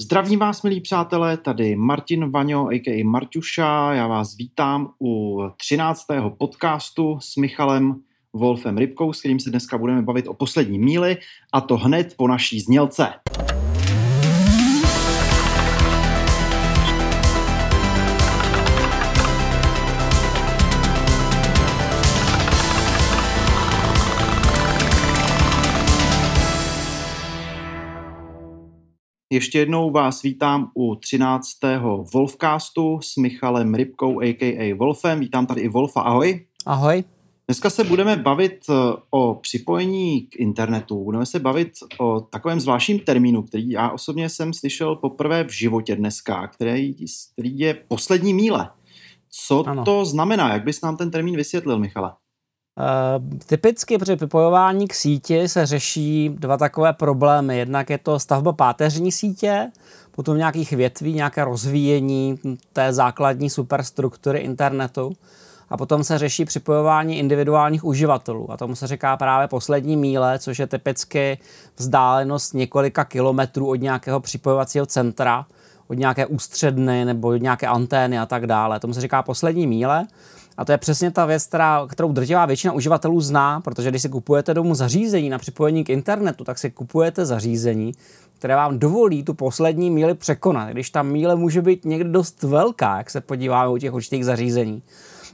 Zdravím vás, milí přátelé, tady Martin Vaňo, a.k.a. Marťuša. Já vás vítám u 13. podcastu s Michalem Wolfem Rybkou, s kterým se dneska budeme bavit o poslední míli, a to hned po naší znělce. Ještě jednou vás vítám u 13. Wolfcastu s Michalem Rybkou, a.k.a. Wolfem. Vítám tady i Wolfa. Ahoj. Ahoj. Dneska se budeme bavit eh, o připojení k internetu. Budeme se bavit o takovém zvláštním termínu, který já osobně jsem slyšel poprvé v životě dneska, který, který je poslední míle. Co ano. to znamená? Jak bys nám ten termín vysvětlil, Michale? Uh, typicky při připojování k síti se řeší dva takové problémy. Jednak je to stavba páteřní sítě, potom nějakých větví, nějaké rozvíjení té základní superstruktury internetu a potom se řeší připojování individuálních uživatelů. A tomu se říká právě poslední míle, což je typicky vzdálenost několika kilometrů od nějakého připojovacího centra, od nějaké ústředny nebo od nějaké antény a tak dále. Tomu se říká poslední míle. A to je přesně ta věc, která, kterou drtivá většina uživatelů zná, protože když si kupujete domů zařízení na připojení k internetu, tak si kupujete zařízení, které vám dovolí tu poslední míli překonat, když ta míle může být někdy dost velká, jak se podíváme u těch určitých zařízení.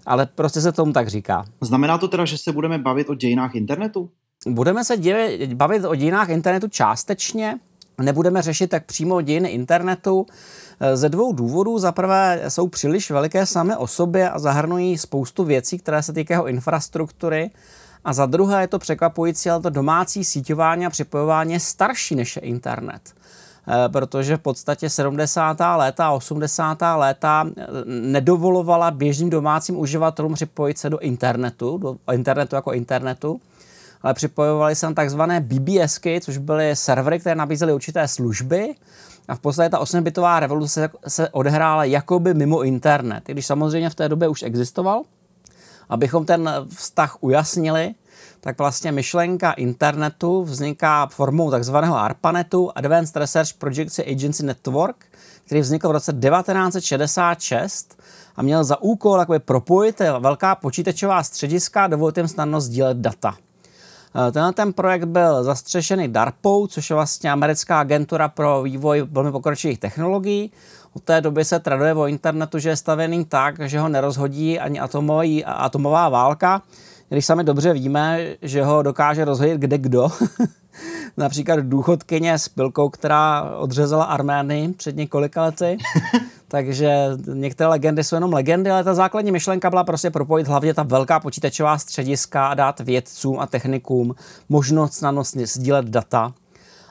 Ale prostě se tomu tak říká. Znamená to teda, že se budeme bavit o dějinách internetu? Budeme se děvit, bavit o dějinách internetu částečně, nebudeme řešit tak přímo dějiny internetu, ze dvou důvodů. Za prvé jsou příliš veliké samé o sobě a zahrnují spoustu věcí, které se týkají infrastruktury. A za druhé je to překvapující, ale to domácí síťování a připojování je starší než je internet eh, protože v podstatě 70. léta a 80. léta eh, nedovolovala běžným domácím uživatelům připojit se do internetu, do internetu jako internetu, ale připojovali se na takzvané BBSky, což byly servery, které nabízely určité služby a v podstatě ta 8-bitová revoluce se odehrála jakoby mimo internet, když samozřejmě v té době už existoval. Abychom ten vztah ujasnili, tak vlastně myšlenka internetu vzniká formou takzvaného ARPANETu, Advanced Research Projects Agency Network, který vznikl v roce 1966 a měl za úkol propojit velká počítačová střediska a dovolit jim snadno sdílet data. Eh, tenhle ten projekt byl zastřešený DARPou, což je vlastně americká agentura pro vývoj velmi pokročilých technologií. Od té doby se traduje o internetu, že je stavený tak, že ho nerozhodí ani atomový, atomová válka, když sami dobře víme, že ho dokáže rozhodit kde kdo. Například důchodkyně s pilkou, která odřezala Armény před několika lety. Takže některé legendy jsou jenom legendy, ale ta základní myšlenka byla prostě propojit hlavně ta velká počítačová střediska a dát vědcům a technikům možnost snadno sdílet data.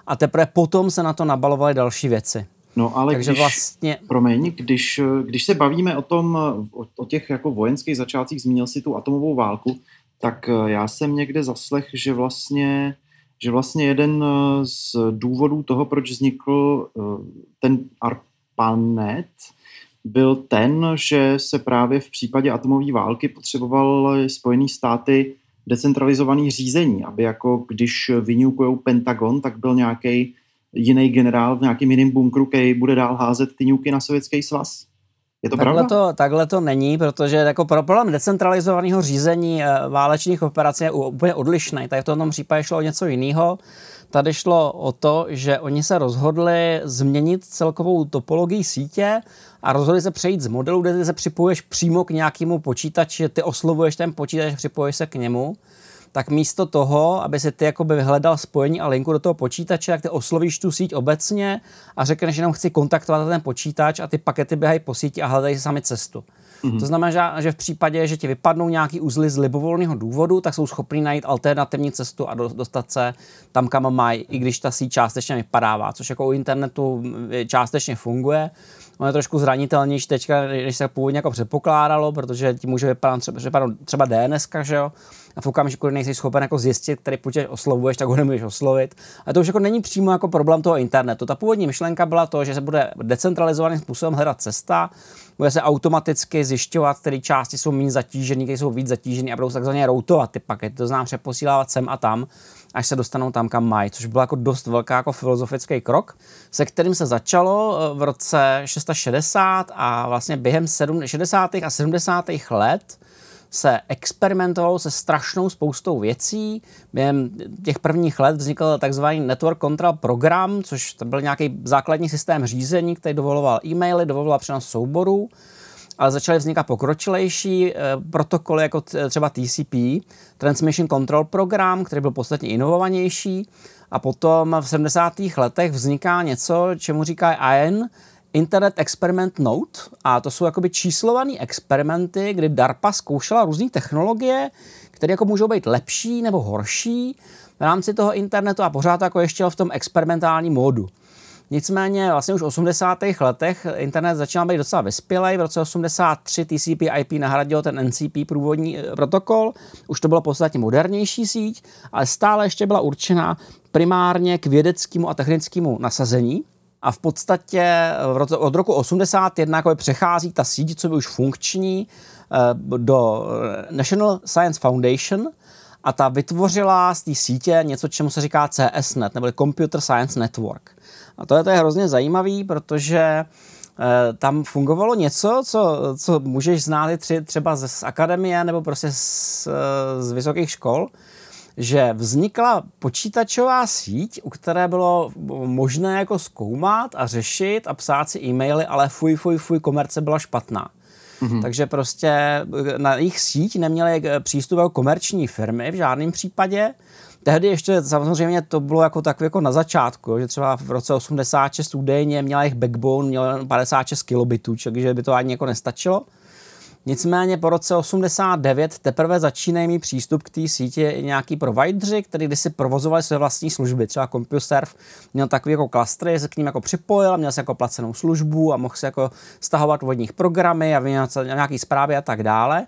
A teprve potom se na to nabalovaly další věci. No ale Takže když, vlastně... promiň, když, když se bavíme o tom, o, o těch jako vojenských začátcích, zmínil si tu atomovou válku, tak já jsem někde zaslech, že vlastně, že vlastně jeden z důvodů toho, proč vznikl eh, ten ARPANET, byl ten, že se právě v případě atomové války potřeboval Spojené státy decentralizovaný řízení, aby jako když vyňukují Pentagon, tak byl nějaký jiný generál v nějakém jiném bunkru, který bude dál házet ty ňuky na sovětský svaz. Je to takhle pravda? To, takhle to není, protože jako problém decentralizovaného řízení eh, válečných operací je úplně odlišný. Tady v tom případě šlo o něco jiného. Tady šlo o to, že oni se rozhodli změnit celkovou topologii sítě a rozhodli se přejít z modelu, kde ty se připojuješ přímo k nějakému počítači, ty oslovuješ ten počítač, připojuješ se k němu tak místo toho, aby si ty jakoby vyhledal spojení a linku do toho počítače, tak ty oslovíš tu síť obecně a řekneš jenom chci kontaktovat ten počítač a ty pakety běhají po síti a hledají sami cestu. Mm-hmm. To znamená, že, v případě, že ti vypadnou nějaký uzly z libovolného důvodu, tak jsou schopni najít alternativní cestu a do, dostat se tam, kam mají, i když ta síť částečně vypadává, což jako u internetu částečně funguje. On je trošku zranitelnější teďka, než se původně jako předpokládalo, protože ti může vypadat třeba, třeba DNS, že jo, a v okamžiku, kdy nejsi schopen jako zjistit, který počítač oslovuješ, tak ho nemůžeš oslovit. A to už jako není přímo jako problém toho internetu. Ta původní myšlenka byla to, že se bude decentralizovaným způsobem hledat cesta, bude se automaticky zjišťovat, které části jsou méně zatížené, které jsou víc zatížené a budou se takzvaně routovat ty pakety, to znamená přeposílávat sem a tam. až se dostanou tam, kam mají, což byl jako dost velká jako filozofický krok, se kterým se začalo eh, v roce 660 a vlastně během 60. a 70. let se experimentovalo se strašnou spoustou věcí. Během těch prvních let vznikl takzvaný Network Control Program, což to byl nějaký základní systém řízení, který dovoloval e-maily, dovoloval přenos souborů, ale začaly vznikat pokročilejší eh, protokoly, jako třeba TCP, Transmission Control Program, který byl podstatně inovovanější. A potom v 70. letech vzniká něco, čemu říká IAN, Internet Experiment Note a to jsou jakoby číslované experimenty, kdy DARPA zkoušela různé technologie, které jako můžou být lepší nebo horší v rámci toho internetu a pořád jako ještě v tom experimentálním módu. Nicméně vlastně už v 80. letech internet začínal být docela vyspělej. V roce 83 TCP IP nahradil ten NCP průvodní eh, protokol. Už to bylo podstatně modernější síť, ale stále ještě byla určena primárně k vědeckému a technickému nasazení a v podstatě od roku 81 jako přechází ta síť, co by už funkční, eh, do National Science Foundation a ta vytvořila z té sítě něco, čemu se říká CSNet, nebo Computer Science Network. A to je, to je hrozně zajímavý, protože eh, tam fungovalo něco, co, co můžeš znát tři, třeba z akademie nebo prostě z, z vysokých škol, že vznikla počítačová síť, u které bylo možné jako zkoumat a řešit a psát si e-maily, ale fuj, fuj, fuj, komerce byla špatná. Mm-hmm. Takže prostě na jejich síť neměly přístup jako komerční firmy v žádném případě. Tehdy ještě samozřejmě to bylo jako tak jako na začátku, že třeba v roce 86 údajně měla jejich backbone, měla 56 kilobitů, takže by to ani jako nestačilo. Nicméně po roce 89 teprve začínají mít přístup k té síti i nějaký provideři, který kdysi provozovali své vlastní služby. Třeba CompuServe měl takový jako klastry, se k ním jako připojil, měl se jako placenou službu a mohl se jako stahovat vodních programy a vyměnit nějaký zprávy a tak dále.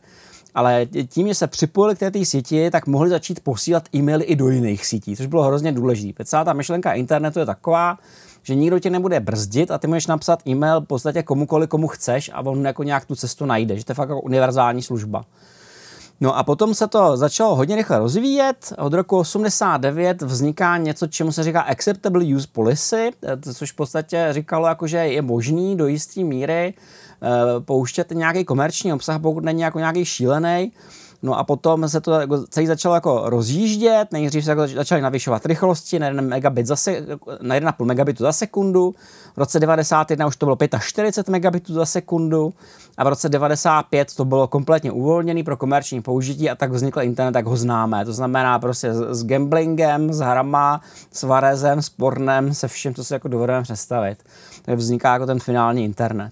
Ale tím, že se připojili k té síti, tak mohli začít posílat e-maily i do jiných sítí, což bylo hrozně důležité. Celá ta myšlenka internetu je taková, že nikdo tě nebude brzdit a ty můžeš napsat e-mail v podstatě komukoli, komu chceš a on jako nějak tu cestu najde, že to je fakt jako univerzální služba. No a potom se to začalo hodně rychle rozvíjet. Od roku 89 vzniká něco, čemu se říká Acceptable Use Policy, což v podstatě říkalo, jako, že je možný do jisté míry eh, pouštět nějaký komerční obsah, pokud není jako nějaký šílený. No a potom se to jako celý začalo jako rozjíždět, nejdřív se jako začaly navyšovat rychlosti na 1, megabit za se, na 1,5 megabitu za sekundu, v roce 91 už to bylo 45 megabitů za sekundu a v roce 95 to bylo kompletně uvolněný pro komerční použití a tak vznikl internet, jak ho známe. To znamená prostě s, s gamblingem, s hrama, s varezem, s pornem, se vším, co si jako dovedeme představit. Tak vzniká jako ten finální internet.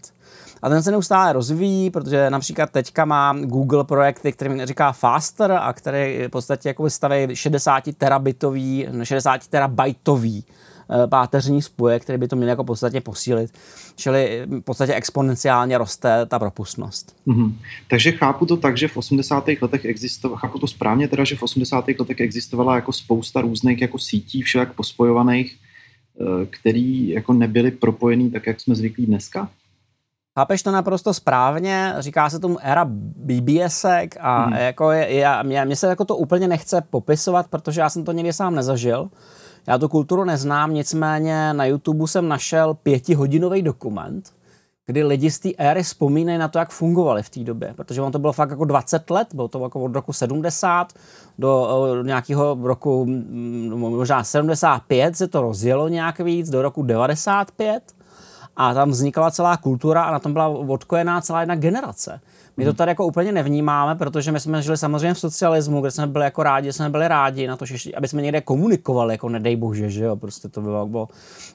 A ten se neustále rozvíjí, protože například teďka má Google projekty, který říká Faster a který v podstatě jako staví 60 terabitový, 60 terabajtový eh, páteřní spoje, které by to měly jako podstatě posílit. Čili v podstatě exponenciálně roste ta propustnost. Mm-hmm. Takže chápu to tak, že v 80. letech existovala, chápu to správně teda, že v 80. letech existovala jako spousta různých jako sítí všelijak pospojovaných, eh, který jako nebyly propojený tak, jak jsme zvyklí dneska? Chápeš to naprosto správně, říká se tomu era BBS a hmm. jako je, je, mě, mě se jako to úplně nechce popisovat, protože já jsem to nikdy sám nezažil. Já tu kulturu neznám, nicméně na YouTube jsem našel pětihodinový dokument, kdy lidi z té éry vzpomínají na to, jak fungovali v té době, protože on to bylo fakt jako 20 let, bylo to jako od roku 70 do nějakého roku možná 75 se to rozjelo nějak víc, do roku 95 a tam vznikala celá kultura a na tom byla odkojená celá jedna generace. My to hmm. tady jako úplně nevnímáme, protože my jsme žili samozřejmě v socialismu, kde jsme byli jako rádi, jsme byli rádi na to, že, aby jsme někde komunikovali, jako nedej bože, že jo, prostě to bylo, bylo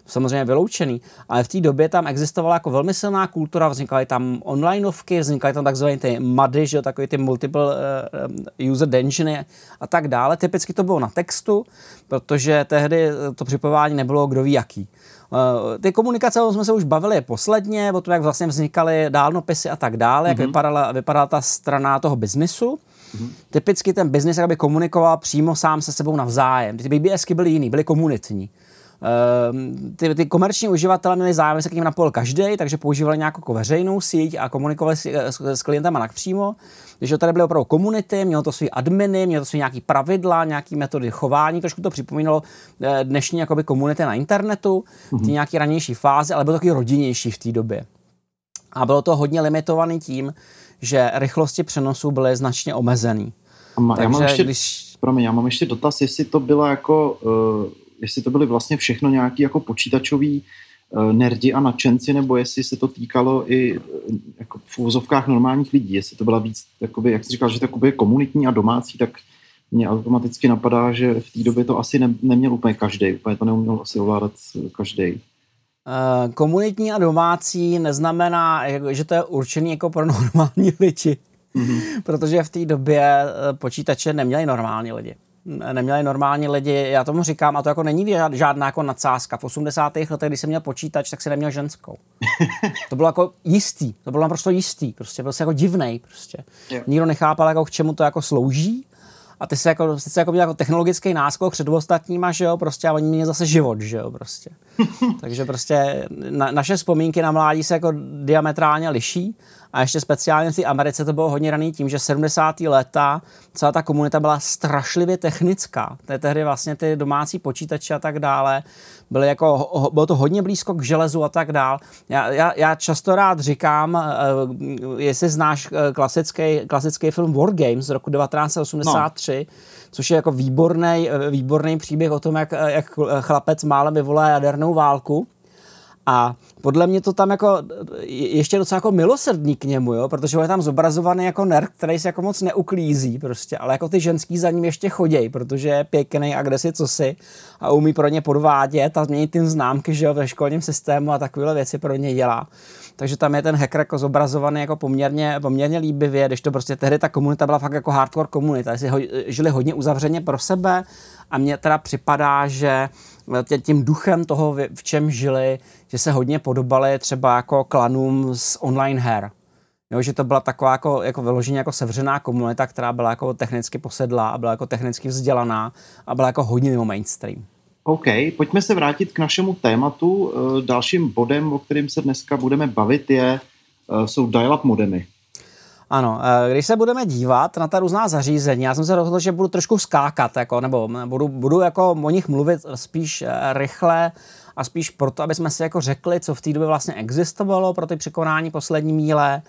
samozřejmě vyloučený. Ale v té době tam existovala jako velmi silná kultura, vznikaly tam onlineovky, vznikaly tam takzvané ty MADy, že jo, takový ty multiple uh, user engine a tak dále. Typicky to bylo na textu, protože tehdy to připojování nebylo kdo ví jaký. Uh, ty komunikace, o jsme se už bavili posledně, o tom, jak vlastně vznikaly dálnopisy a tak dále, mm-hmm. jak mhm. vypadala, vypadala ta strana toho biznisu. Mm-hmm. Typicky ten biznis aby komunikoval přímo sám se sebou navzájem. Ty BBSky byly jiný, byly komunitní. ty, ty komerční uživatelé měli zájem se k ním napojil každý, takže používali nějakou jako veřejnou síť a komunikovali s, s, s klientem a přímo. Když tady byly opravdu komunity, mělo to svý adminy, mělo to svý nějaký pravidla, nějaký metody chování, trošku to připomínalo eh, dnešní jakoby komunity na internetu, ty nějaký ranější fáze, ale bylo to taky rodinnější v té době. A bylo to hodně limitovaný tím, že rychlosti přenosu byly značně omezený. A má, Takže já mám ještě, když... promiň, já mám ještě dotaz, jestli to bylo jako, uh, jestli to byly vlastně všechno nějaký jako počítačový nerdi a nadšenci, nebo jestli se to týkalo i uh, jako v úvozovkách normálních lidí, jestli to byla víc, jakoby, jak jsi říkal, že to je komunitní a domácí, tak mě automaticky napadá, že v té době to asi ne, neměl úplně každý, úplně to neuměl asi ovládat každý. Uh, komunitní a domácí neznamená, že to je určený jako pro normální lidi. Mm-hmm. Protože v té době eh, počítače neměli normální lidi. Neměli normální lidi, já tomu říkám, a to jako není žádná jako nadsázka. V 80. letech, když jsem měl počítač, tak si neměl ženskou. to bylo jako jistý, to bylo naprosto jistý, prostě byl se jako divnej prostě. Yeah. Nikdo nechápal, jako k čemu to jako slouží a ty se jako, ty se jako měl jako technologický náskok před ostatníma, že jo, prostě a oni měli zase život, že jo, prostě. Takže prostě na, naše vzpomínky na mládí se jako diametrálně liší a ještě speciálně v té Americe to bylo hodně raný tím, že 70. léta celá ta komunita byla strašlivě technická. To je tehdy vlastně ty domácí počítače a tak dále byly jako, bylo to hodně blízko k železu a tak dál. Já, já, já často rád říkám, uh, jestli znáš uh, klasický, klasický film War Games z roku 1983, no. což je jako výborný, výborný příběh o tom, jak, jak chlapec málem vyvolá jadernou válku. A podle mě to tam jako ještě docela jako milosrdný k němu, jo? protože on je tam zobrazovaný jako nerd, který se jako moc neuklízí prostě, ale jako ty ženský za ním ještě chodějí, protože je pěkný a kde si co si a umí pro ně podvádět a změnit ty známky, že jo, ve školním systému a takovéhle věci pro ně dělá. Takže tam je ten hacker jako zobrazovaný jako poměrně, poměrně líbivě, když to prostě tehdy ta komunita byla fakt jako hardcore komunita, ho, žili hodně uzavřeně pro sebe a mně teda připadá, že tím duchem toho, v čem žili, že se hodně podobali třeba jako klanům z online her. Jo, že to byla taková jako, jako vyloženě jako sevřená komunita, která byla jako technicky posedlá a byla jako technicky vzdělaná a byla jako hodně mimo mainstream. OK, pojďme se vrátit k našemu tématu. Eh, dalším bodem, o kterém se dneska budeme bavit, je, eh, jsou dial-up modemy. Ano, eh, když se budeme dívat na ta různá zařízení, já jsem se rozhodl, že budu trošku skákat, jako, nebo budu, budu jako o nich mluvit spíš rychle a spíš proto, aby jsme si jako řekli, co v té době vlastně existovalo pro ty překonání poslední míle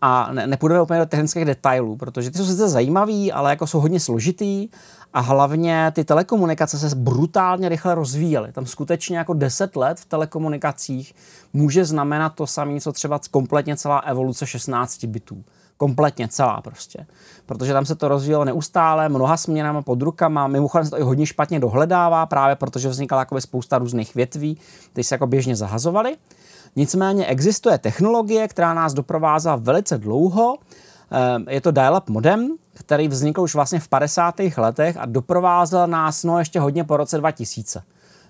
a ne, nepůjdeme úplně do technických detailů, protože ty jsou sice zajímavý, ale jako jsou hodně složitý a hlavně ty telekomunikace se brutálně rychle rozvíjely. Tam skutečně jako 10 let v telekomunikacích může znamenat to samé, co třeba kompletně celá evoluce 16 bitů. Kompletně celá prostě. Protože tam se to rozvíjelo neustále, mnoha směnama pod rukama, mimochodem se to i hodně špatně dohledává, právě protože vznikala jako spousta různých větví, které se jako běžně zahazovaly. Nicméně existuje technologie, která nás doprovázela velice dlouho. Ehm, je to dial-up modem, který vznikl už vlastně v 50. letech a doprovázel nás no ještě hodně po roce 2000.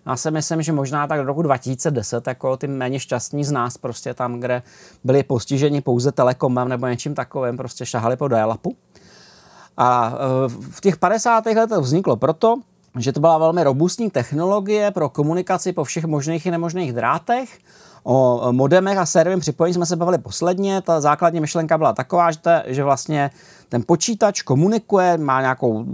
Já si myslím, že možná tak do roku 2010, jako ty méně šťastní z nás, prostě tam, kde byli postiženi pouze telekomem nebo něčím takovým, prostě šahali po dial-upu. A e, v těch 50. letech vzniklo proto, že to byla velmi robustní technologie pro komunikaci po všech možných i nemožných drátech O modemech a sériovém připojení jsme se bavili posledně. Ta základní myšlenka byla taková, že, to, že vlastně ten počítač komunikuje, má nějakou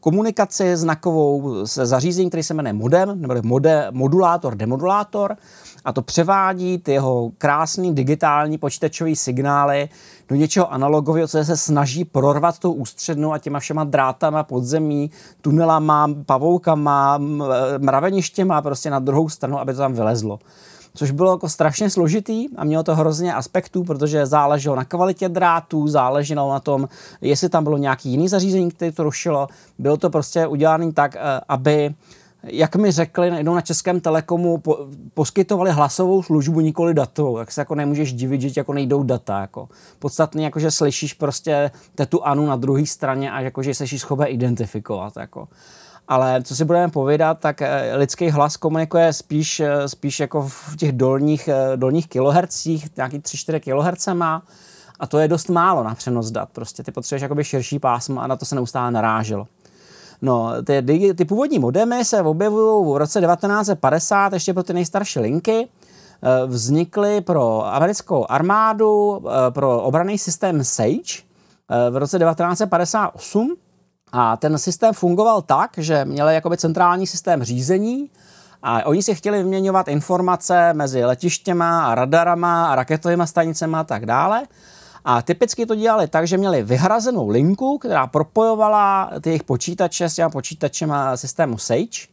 komunikaci znakovou se zařízením, který se jmenuje modem, nebo mode, modulátor, demodulátor a to převádí ty jeho krásný digitální počítačové signály do něčeho analogového, co se snaží prorvat tou ústřednou a těma všema drátama, podzemí, tunelama, pavoukama, mraveništěma prostě na druhou stranu, aby to tam vylezlo což bylo jako strašně složitý a mělo to hrozně aspektů, protože záleželo na kvalitě drátů, záleželo na tom, jestli tam bylo nějaký jiný zařízení, které to rušilo. Bylo to prostě udělané tak, eh, aby jak mi řekli, najednou na Českém telekomu po, poskytovali hlasovou službu, nikoli datovou. Jak se jako nemůžeš divit, že ti jako nejdou data. Jako. Podstatně jako, že slyšíš prostě tetu Anu na druhé straně a jako, že jsi schopen identifikovat. Jako ale co si budeme povědat, tak eh, lidský hlas komunikuje spíš, eh, spíš jako v těch dolních, eh, dolních kilohertzích, nějaký 3-4 kHz má a to je dost málo na přenos dat. Prostě ty potřebuješ jakoby širší pásmo a na to se neustále naráželo. No, ty, ty původní modemy se objevují v roce 1950 ještě pro ty nejstarší linky. Vznikly pro americkou armádu, pro obraný systém SAGE v roce 1958 a ten systém fungoval tak, že měli jakoby centrální systém řízení, a oni si chtěli vyměňovat informace mezi letištěma a radarama a raketovými stanicemi a tak dále. A typicky to dělali tak, že měli vyhrazenou linku, která propojovala ty jejich počítače s těma počítačema systému Sage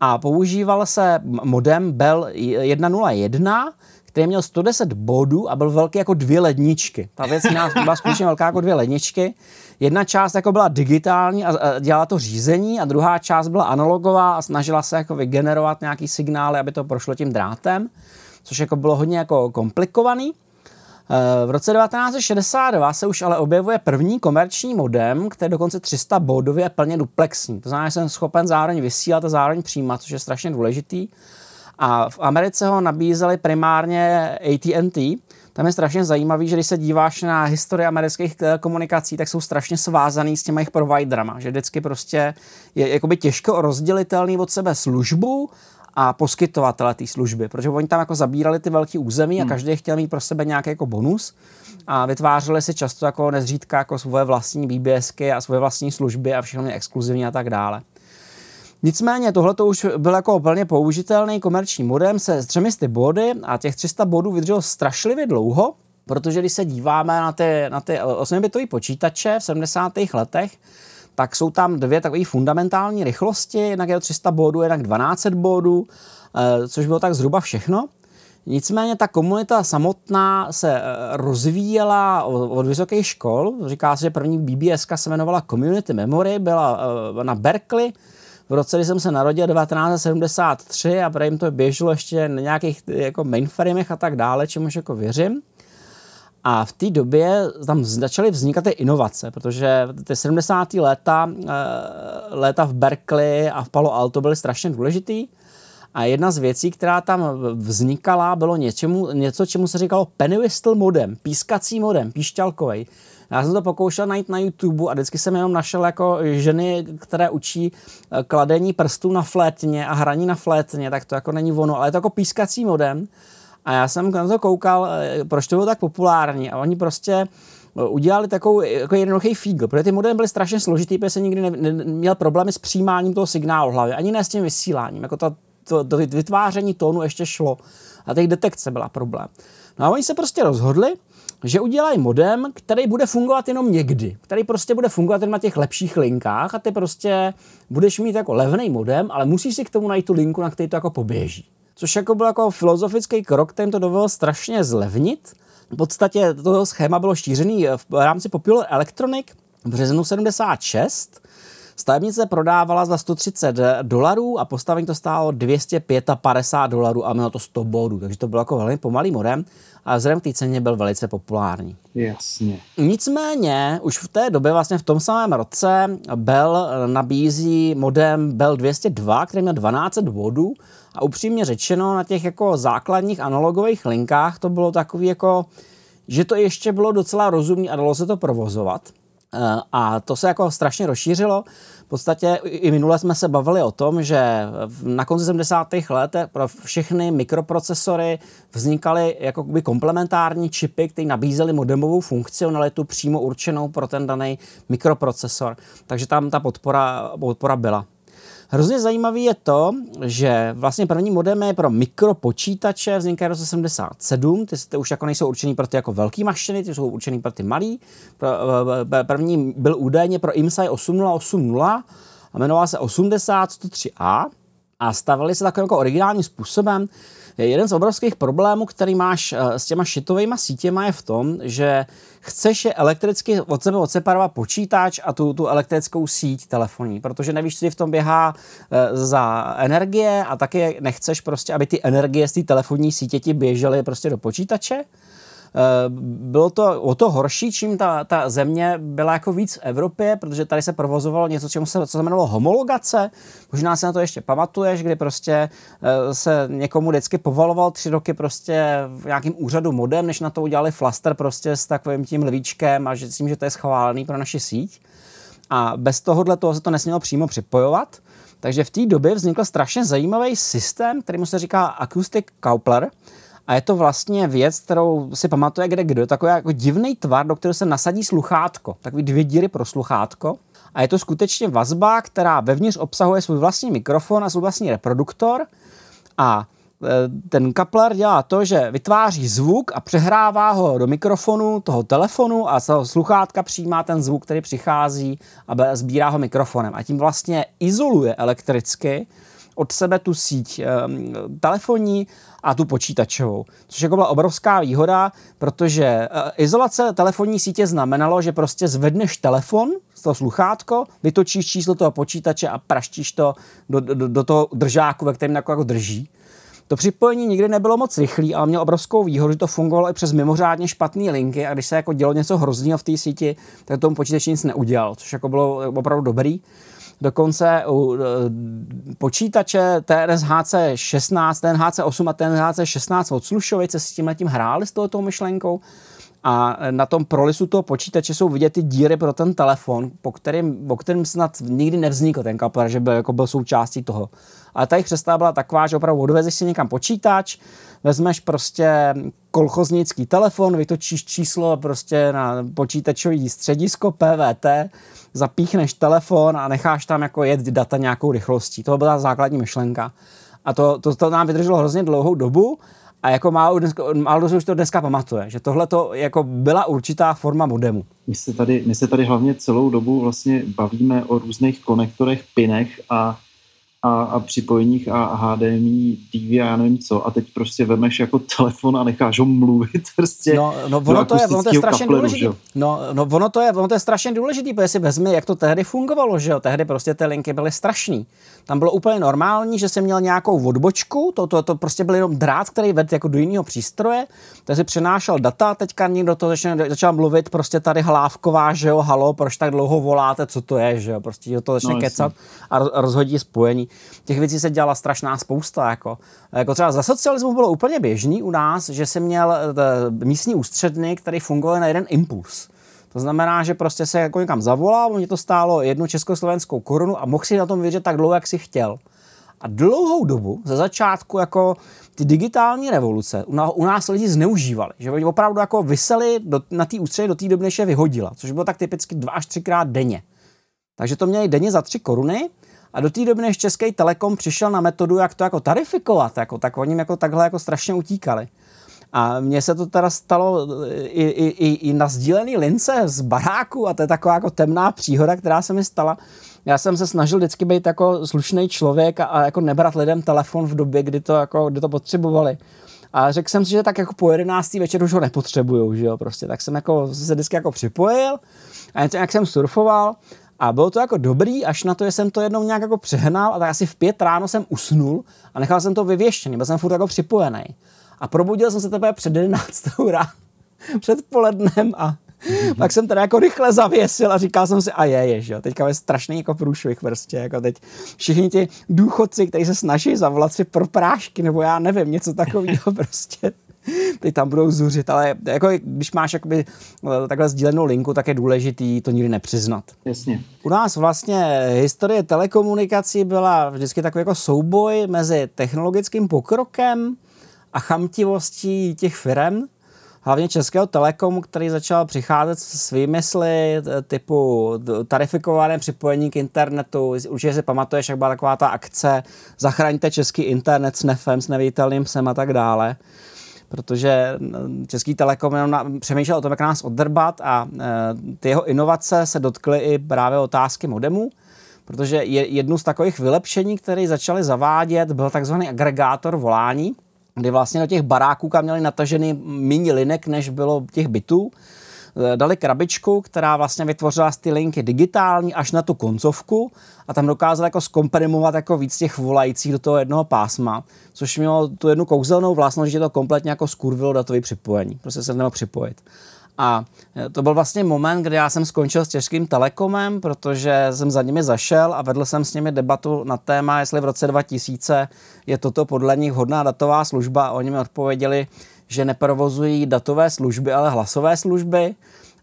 a používal se modem Bell 101, který měl 110 bodů a byl velký jako dvě ledničky. Ta věc byla skutečně velká jako dvě ledničky. Jedna část jako byla digitální a dělala to řízení a druhá část byla analogová a snažila se jako vygenerovat nějaký signály, aby to prošlo tím drátem, což jako bylo hodně jako komplikovaný. Eh, v roce 1962 se už ale objevuje první komerční modem, který dokonce 300 bodově je plně duplexní. To znamená, že jsem schopen zároveň vysílat a zároveň přijímat, což je strašně důležitý. A v Americe ho nabízeli primárně AT&T. Tam je strašně zajímavý, že když se díváš na historii amerických komunikací, tak jsou strašně svázaný s těma jejich providerama, že vždycky prostě je jakoby těžko rozdělitelný od sebe službu a poskytovatele té služby, protože oni tam jako zabírali ty velké území a hmm. každý chtěl mít pro sebe nějaký jako bonus a vytvářeli si často jako nezřídka jako svoje vlastní BBSky a svoje vlastní služby a všechno exkluzivní a tak dále. Nicméně tohle to už byl jako plně použitelný komerční modem se s třemi body a těch 300 bodů vydrželo strašlivě dlouho, protože když se díváme na ty, na ty 8-bitové počítače v 70. letech, tak jsou tam dvě takové fundamentální rychlosti, jednak je to 300 bodů, jednak 12 bodů, eh, což bylo tak zhruba všechno. Nicméně ta komunita samotná se eh, rozvíjela od vysokých škol. Říká se, že první BBS se jmenovala Community Memory, byla eh, na Berkeley, v roce, kdy jsem se narodil 1973 a pro jim to běželo ještě na nějakých jako mainframech a tak dále, čemuž jako věřím. A v té době tam začaly vznikat ty inovace, protože ty 70. léta, eh, léta v Berkeley a v Palo Alto byly strašně důležitý. A jedna z věcí, která tam vznikala, bylo něčemu, něco, čemu se říkalo penwhistle modem, pískací modem, píšťalkový. Já jsem to pokoušel najít na YouTube a vždycky jsem jenom našel jako ženy, které učí eh, kladení prstů na flétně a hraní na flétně, tak to jako není ono, ale je to jako pískací modem. A já jsem na to koukal, eh, proč to bylo tak populární. A oni prostě eh, udělali takovou jako jednoduchý fígl, protože ty modemy byly strašně složitý, protože se nikdy neměl problémy s přijímáním toho signálu v hlavě, ani ne s tím vysíláním. Jako to, to, to vytváření tónu ještě šlo. A těch detekce byla problém. No a oni se prostě rozhodli, že udělají modem, který bude fungovat jenom někdy, který prostě bude fungovat jen na těch lepších linkách a ty prostě budeš mít jako levný modem, ale musíš si k tomu najít tu linku, na který to jako poběží. Což jako byl jako filozofický krok, který to dovolil strašně zlevnit. V podstatě toto schéma bylo šířený v rámci Popular Electronic v březnu 76 Stavebnice prodávala za 130 dolarů a postavení to stálo 255 dolarů a mělo to 100 bodů, takže to bylo jako velmi pomalý modem a vzhledem k té ceně byl velice populární. Jasně. Nicméně, už v té době, vlastně v tom samém roce, Bell nabízí modem Bell 202, který měl 12 bodů a upřímně řečeno, na těch jako základních analogových linkách to bylo takový jako, že to ještě bylo docela rozumný a dalo se to provozovat. Eh, a to se jako strašně rozšířilo. V podstatě i minule jsme se bavili o tom, že na konci 70. let pro všechny mikroprocesory vznikaly jako by komplementární čipy, které nabízely modemovou funkcionalitu přímo určenou pro ten daný mikroprocesor. Takže tam ta podpora, podpora byla. Hrozně zajímavý je to, že vlastně první modemy pro mikropočítače vznikají roce 77, ty, ty už jako nejsou určený pro ty jako velké mašiny, ty jsou určený pro ty malý. Eh, eh, první byl údajně pro IMSI 8080 a jmenoval se 80103A a stavili se takovým jako originálním způsobem. Jeden z obrovských problémů, který máš eh, s těma šitovými sítěma je v tom, že chceš je elektricky od sebe odseparovat počítač a tu, tu elektrickou síť telefonní, protože nevíš, co v tom běhá e, za energie a taky nechceš prostě, aby ty energie z té telefonní sítě ti běžely prostě do počítače. Eh, bylo to o to horší, čím ta, ta země byla jako víc v Evropě, protože tady se provozovalo něco, čemu se, co se jmenovalo homologace. Možná se na to ještě pamatuješ, kdy prostě eh, se někomu vždycky povaloval tři roky prostě v nějakým úřadu modem, než na to udělali flaster prostě s takovým tím lvíčkem a že tím, že to je schválený pro naši síť. a bez tohohle toho se to nesmělo přímo připojovat. Takže v té době vznikl strašně zajímavý systém, který mu se říká Acoustic Coupler, a je to vlastně věc, kterou si pamatuje kde kdo. Takový jako divný tvar, do kterého se nasadí sluchátko. Takový dvě díry pro sluchátko. A je to skutečně vazba, která vevnitř obsahuje svůj vlastní mikrofon a svůj vlastní reproduktor. A e, ten kapler dělá to, že vytváří zvuk a přehrává ho do mikrofonu toho telefonu a sluchátka přijímá ten zvuk, který přichází a sbírá ho mikrofonem. A tím vlastně izoluje elektricky od sebe tu síť e, telefonní a tu počítačovou. Což jako byla obrovská výhoda, protože e, izolace telefonní sítě znamenalo, že prostě zvedneš telefon, toho sluchátko, vytočíš číslo toho počítače a praštíš to do, do, do toho držáku, ve kterém jako, jako drží. To připojení nikdy nebylo moc rychlý, ale mělo obrovskou výhodu, že to fungovalo i přes mimořádně špatné linky a když se jako dělo něco hrozného v té síti, tak tomu počítač nic neudělal, což jako bylo opravdu dobrý. Dokonce u e, počítače TNS 16, TNHC 8 a TNHC 16 od Slušovice s tím letím hráli s touto myšlenkou a na tom prolisu toho počítače jsou vidět ty díry pro ten telefon, po kterým, po kterým snad nikdy nevznikl ten kapler, že byl, jako byl součástí toho. Ale ta jejich byla taková, že opravdu odvezeš si někam počítač, vezmeš prostě kolchoznický telefon, vytočíš číslo prostě na počítačový středisko PVT, zapíchneš telefon a necháš tam jako jet data nějakou rychlostí. To byla základní myšlenka. A to, to, to nám vydrželo hrozně dlouhou dobu a jako málo, dneska, málo už to dneska pamatuje, že tohle to jako byla určitá forma modemu. My se, tady, my se tady hlavně celou dobu vlastně bavíme o různých konektorech, pinech a a, a připojeních a HDMI, TV a já nevím co. A teď prostě vemeš jako telefon a necháš ho mluvit prostě no, no ono, to je, ono to je strašně kapleru, důležitý. No, no, ono to je, ono to je strašně důležitý, protože si vezmi, jak to tehdy fungovalo, že jo, tehdy prostě ty linky byly strašný. Tam bylo úplně normální, že jsem měl nějakou odbočku, to, to, to prostě byl jenom drát, který vedl jako do jiného přístroje, takže si přenášel data, teďka někdo to začal, začal mluvit, prostě tady hlávková, že jo, halo, proč tak dlouho voláte, co to je, že jo, prostě to začne no, kecat a rozhodí spojení těch věcí se dělala strašná spousta. Jako, jako třeba za socialismu bylo úplně běžný u nás, že se měl eh, místní ústředny, který fungoval na jeden impuls. To znamená, že prostě se jako někam zavolal, mě to stálo jednu československou korunu a mohl si na tom vědět tak dlouho, jak si chtěl. A dlouhou dobu, ze začátku jako ty digitální revoluce u nás lidi zneužívali, že oni opravdu jako vyseli do, na té ústředě do té doby, než je vyhodila, což bylo tak typicky dva až třikrát denně. Takže to měli denně za tři koruny a do té doby, než Český Telekom přišel na metodu, jak to jako tarifikovat, jako, tak oni jako takhle jako strašně utíkali. A mně se to teda stalo i, i, i, i na sdílený lince z baráku a to je taková jako temná příhoda, která se mi stala. Já jsem se snažil vždycky být jako slušný člověk a, a jako nebrat lidem telefon v době, kdy to, jako, kdy to potřebovali. A řekl jsem si, že tak jako po 11. večer už ho nepotřebuju, že jo, prostě. Tak jsem jako se vždycky jako připojil a jak jsem surfoval a bylo to jako dobrý, až na to, že jsem to jednou nějak jako přehnal a tak asi v pět ráno jsem usnul a nechal jsem to vyvěštěný, byl jsem furt jako připojený. A probudil jsem se teprve před 11 ráno, před polednem a Mm-hmm. Tak jsem teda jako rychle zavěsil a říkal jsem si, a je, je, že jo, teďka je strašný jako průšvih prostě, jako teď všichni ti důchodci, kteří se snaží zavolat si pro prášky, nebo já nevím, něco takového prostě teď tam budou zuřit, ale jako když máš jakoby eh, takhle sdílenou linku, tak je důležitý to nikdy nepřiznat. Jasně. U nás vlastně historie telekomunikací byla vždycky takový jako souboj mezi technologickým pokrokem a chamtivostí těch firm, hlavně Českého Telekomu, který začal přicházet s výmysly typu tarifikované připojení k internetu. Určitě si pamatuješ, jak byla taková ta akce Zachraňte český internet s nefem, s neviditelným psem a tak dále protože Český Telekom jenom na, přemýšlel o tom, jak nás oddrbat a e, ty jeho inovace se dotkly i právě otázky modemu, protože je, jednu z takových vylepšení, které začaly zavádět, byl takzvaný agregátor volání, kdy vlastně do těch baráků, kam měli natažený méně linek, než bylo těch bytů, dali krabičku, která vlastně vytvořila z ty linky digitální až na tu koncovku a tam dokázala jako zkomprimovat jako víc těch volajících do toho jednoho pásma, což mělo tu jednu kouzelnou vlastnost, že to kompletně jako skurvilo datový připojení. Prostě se nemohl připojit. A eh, to byl vlastně moment, kdy já jsem skončil s Českým Telekomem, protože jsem za nimi zašel a vedl jsem s nimi debatu na téma, jestli v roce 2000 je toto podle nich hodná datová služba. A oni mi odpověděli, že neprovozují datové služby, ale hlasové služby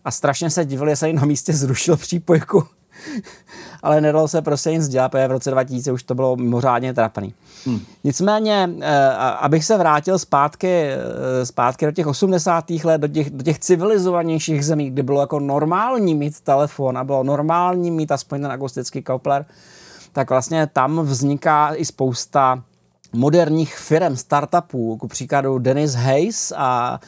a strašně se divili, že se jim na místě zrušil přípojku ale nedalo se prostě nic dělat, protože v roce 2000 už to bylo mimořádně trapný. Hmm. Nicméně, eh, abych se vrátil zpátky, eh, zpátky do těch 80. let, do těch, do těch civilizovanějších zemí, kdy bylo jako normální mít telefon a bylo normální mít aspoň ten akustický koupler, tak vlastně tam vzniká i spousta moderních firm, startupů, ku příkladu Dennis Hayes a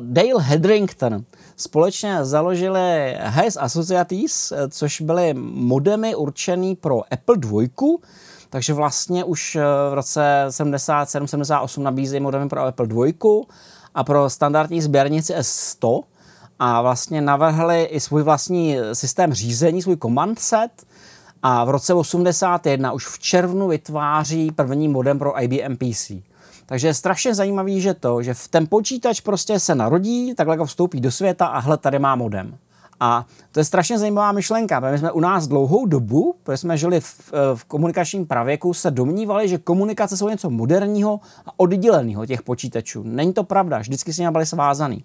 Dale Hedrington, společně založili Hayes Associates, což byly modemy určený pro Apple 2, takže vlastně už v roce 77-78 nabízejí modemy pro Apple 2 a pro standardní sběrnici S100 a vlastně navrhli i svůj vlastní systém řízení, svůj command set, a v roce 81 už v červnu vytváří první modem pro IBM PC. Takže je strašně zajímavý, že to, že v ten počítač prostě se narodí, takhle jako vstoupí do světa a hle, tady má modem. A to je strašně zajímavá myšlenka, protože jsme u nás dlouhou dobu, protože jsme žili v, v komunikačním pravěku, se domnívali, že komunikace jsou něco moderního a odděleného těch počítačů. Není to pravda, vždycky s nimi byli svázaný.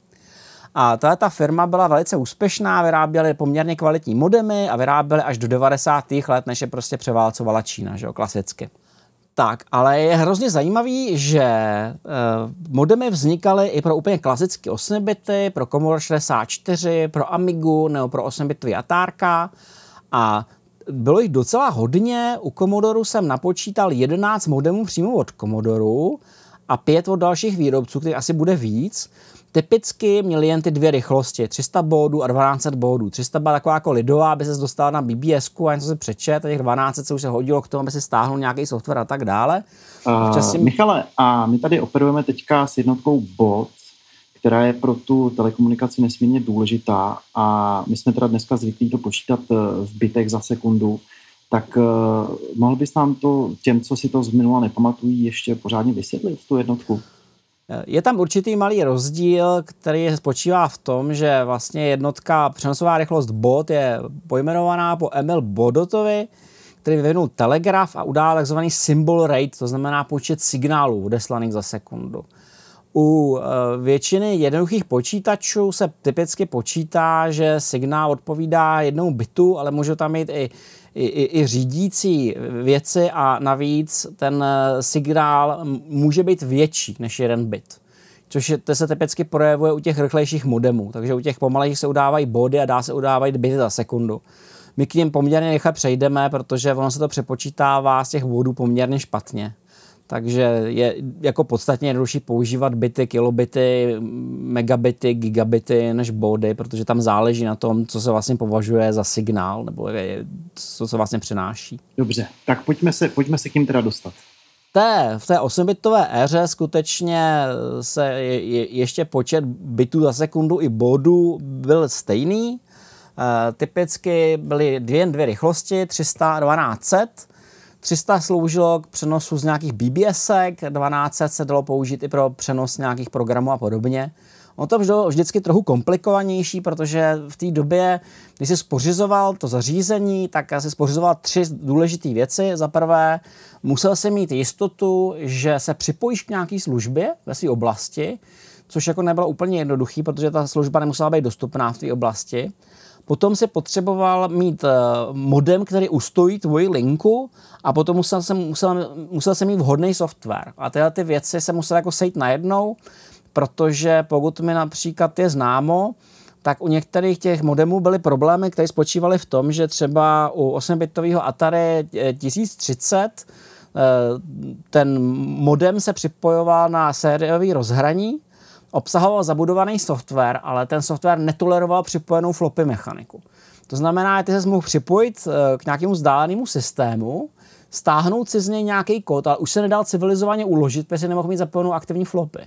A tahle ta firma byla velice úspěšná, vyráběli poměrně kvalitní modemy a vyráběli až do 90. let, než je prostě převálcovala Čína, že jo, klasicky. Tak, ale je hrozně zajímavý, že e, modemy vznikaly i pro úplně klasické 8 bity, pro Commodore 64, pro Amigu nebo pro 8 bitový Atárka a bylo jich docela hodně. U Commodoru jsem napočítal 11 modemů přímo od Commodoru a pět od dalších výrobců, který asi bude víc. Typicky měli jen ty dvě rychlosti, 300 bodů a 1200 bodů. 300 byla taková jako lidová, aby se dostala na BBS a něco se přečet, a těch 1200 se už se hodilo k tomu, aby si stáhnul nějaký software a tak dále. Uh. Michale, a my tady operujeme teďka s jednotkou bod, která je pro tu telekomunikaci nesmírně důležitá a my jsme teda dneska zvyklí to počítat eh, v bitech za sekundu, tak uh, mohl bys nám to těm, co si to z minula nepamatují, ještě pořádně vysvětlit, tu jednotku? Je tam určitý malý rozdíl, který spočívá v tom, že vlastně jednotka přenosová rychlost bot je pojmenovaná po Emil Bodotovi, který vyvinul telegraf a udál takzvaný symbol rate, to znamená počet signálů odeslaných za sekundu. U e, většiny jednoduchých počítačů se typicky počítá, že signál odpovídá jednomu bitu, ale může tam mít i i, i, i řídící věci a navíc ten eh, signál může být větší než jeden bit. Což je, to se typicky projevuje u těch rychlejších modemů, takže u těch pomalejších se udávají body a dá se udávat bity za sekundu. My k ním poměrně rychle přejdeme, protože ono se to přepočítává z těch bodů poměrně špatně. Takže je jako podstatně jednodušší používat bity, kilobity, megabity, gigabity než body, protože tam záleží na tom, co se vlastně považuje za signál, nebo je, co se vlastně přináší. Dobře, tak pojďme se, pojďme se k tím teda dostat. Té, v té 8-bitové éře skutečně se je, je, ještě počet bitů za sekundu i bodů byl stejný. E, typicky byly dvě, dvě rychlosti, 300 a 1200 300 sloužilo k přenosu z nějakých BBSek, 1200 se dalo použít i pro přenos nějakých programů a podobně. Ono to bylo vždycky trochu komplikovanější, protože v té době, když jsi spořizoval to zařízení, tak si spořizoval tři důležité věci. Za prvé, musel si mít jistotu, že se připojíš k nějaké službě ve své oblasti, což jako nebylo úplně jednoduché, protože ta služba nemusela být dostupná v té oblasti. Potom si potřeboval mít eh, modem, který ustojí tvoji linku a potom musel jsem, musel, musel jsem mít vhodný software. A tyhle ty věci se musel jako sejít najednou, protože pokud mi například je známo, tak u některých těch modemů byly problémy, které spočívaly v tom, že třeba u 8-bitového Atari 1030 eh, ten modem se připojoval na sériový rozhraní obsahoval zabudovaný software, ale ten software netoleroval připojenou floppy mechaniku. To znamená, že ty se mohl připojit eh, k nějakému vzdálenému systému, stáhnout si z něj nějaký kód, ale už se nedal civilizovaně uložit, protože nemohl mít zapojenou aktivní flopy.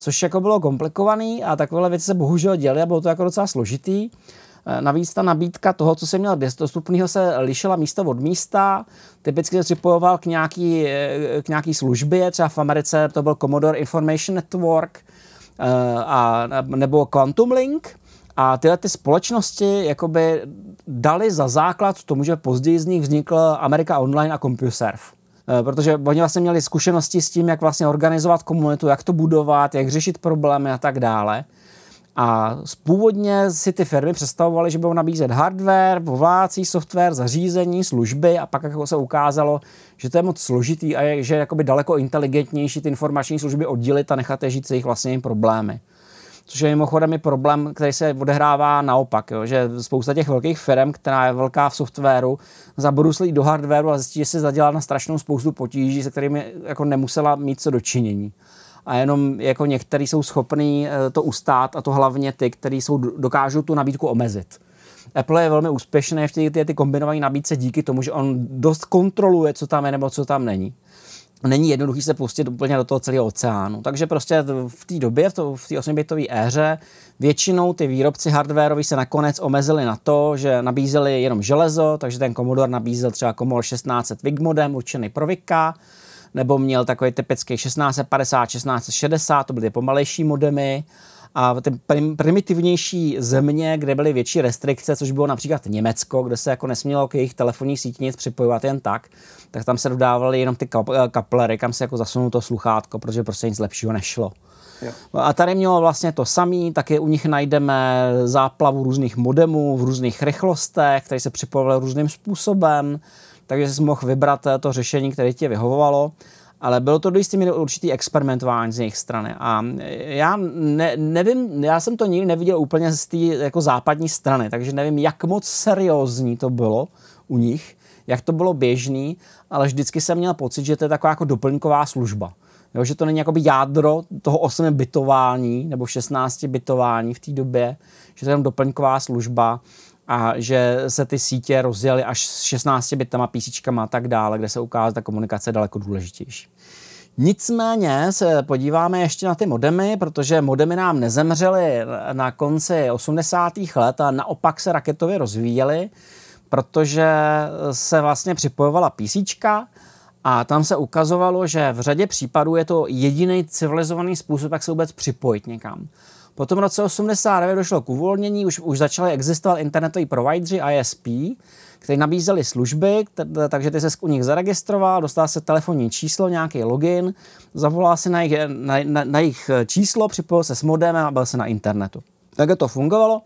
Což jako bylo komplikovaný a takové věci se bohužel děly a bylo to jako docela složitý. Eh, navíc ta nabídka toho, co jsem měl dostupného, se lišila místo od místa. Typicky se připojoval k nějaký, eh, k nějaký službě, třeba v Americe to byl Commodore Information Network, a, nebo Quantum Link. A tyhle ty společnosti jakoby dali za základ tomu, že později z nich vznikl Amerika Online a CompuServe. Eh, protože oni vlastně měli zkušenosti s tím, jak vlastně organizovat komunitu, jak to budovat, jak řešit problémy a tak dále. A původně si ty firmy představovaly, že budou nabízet hardware, povlácí software, zařízení, služby a pak jako se ukázalo, že to je moc složitý a je, že je jakoby daleko inteligentnější ty informační služby oddělit a nechat je žít se jejich vlastními problémy. Což je mimochodem i problém, který se odehrává naopak, jo, že spousta těch velkých firm, která je velká v softwaru, zabruslí do hardwareu a zjistí, že se zadělá na strašnou spoustu potíží, se kterými jako nemusela mít co dočinění a jenom jako některý jsou schopní eh, to ustát a to hlavně ty, kteří dokážou tu nabídku omezit. Apple je velmi úspěšný v těch ty, ty kombinované nabídce díky tomu, že on dost kontroluje, co tam je nebo co tam není. Není jednoduchý se pustit úplně do toho celého oceánu. Takže prostě v té době, v, té 8-bitové éře, většinou ty výrobci hardwareoví se nakonec omezili na to, že nabízeli jenom železo, takže ten Commodore nabízel třeba Commodore 1600 VIC modem určený pro VICa, nebo měl takový typický 1650, 1660, to byly pomalejší modemy, a ty prim, primitivnější země, kde byly větší restrikce, což bylo například Německo, kde se jako nesmělo k jejich telefonní síti nic připojovat jen tak, tak tam se dodávaly jenom ty eh, kaplery, kam se jako zasunul to sluchátko, protože prostě nic lepšího nešlo. Jo. A tady mělo vlastně to samé, taky u nich najdeme záplavu různých modemů v různých rychlostech, které se připojovaly různým způsobem takže jsi mohl vybrat eh, to řešení, které ti vyhovovalo. Ale bylo to do jistý míry určitý experimentování z jejich strany. A já ne, nevím, já jsem to nikdy neviděl úplně z té jako západní strany, takže nevím, jak moc seriózní to bylo u nich, jak to bylo běžný, ale vždycky jsem měl pocit, že to je taková jako doplňková služba. Jo, že to není jakoby jádro toho 8 bitování nebo 16 bitování v té době, že to je jenom doplňková služba a že se ty sítě rozjeli až s 16 bitama, písíčkama a tak dále, kde se ukázala ta komunikace daleko důležitější. Nicméně se podíváme ještě na ty modemy, protože modemy nám nezemřely na konci 80. let a naopak se raketově rozvíjely, protože se vlastně připojovala písíčka a tam se ukazovalo, že v řadě případů je to jediný civilizovaný způsob, jak se vůbec připojit někam. Potom v roce 89 došlo k uvolnění, už, už začaly existovat internetoví provideři ISP, kteří nabízeli služby, takže ty se u nich zaregistroval, dostal se telefonní číslo, nějaký login, zavolal si na jejich, na, na, na jejich číslo, připojil se s modemem a byl se na internetu. Takže to fungovalo.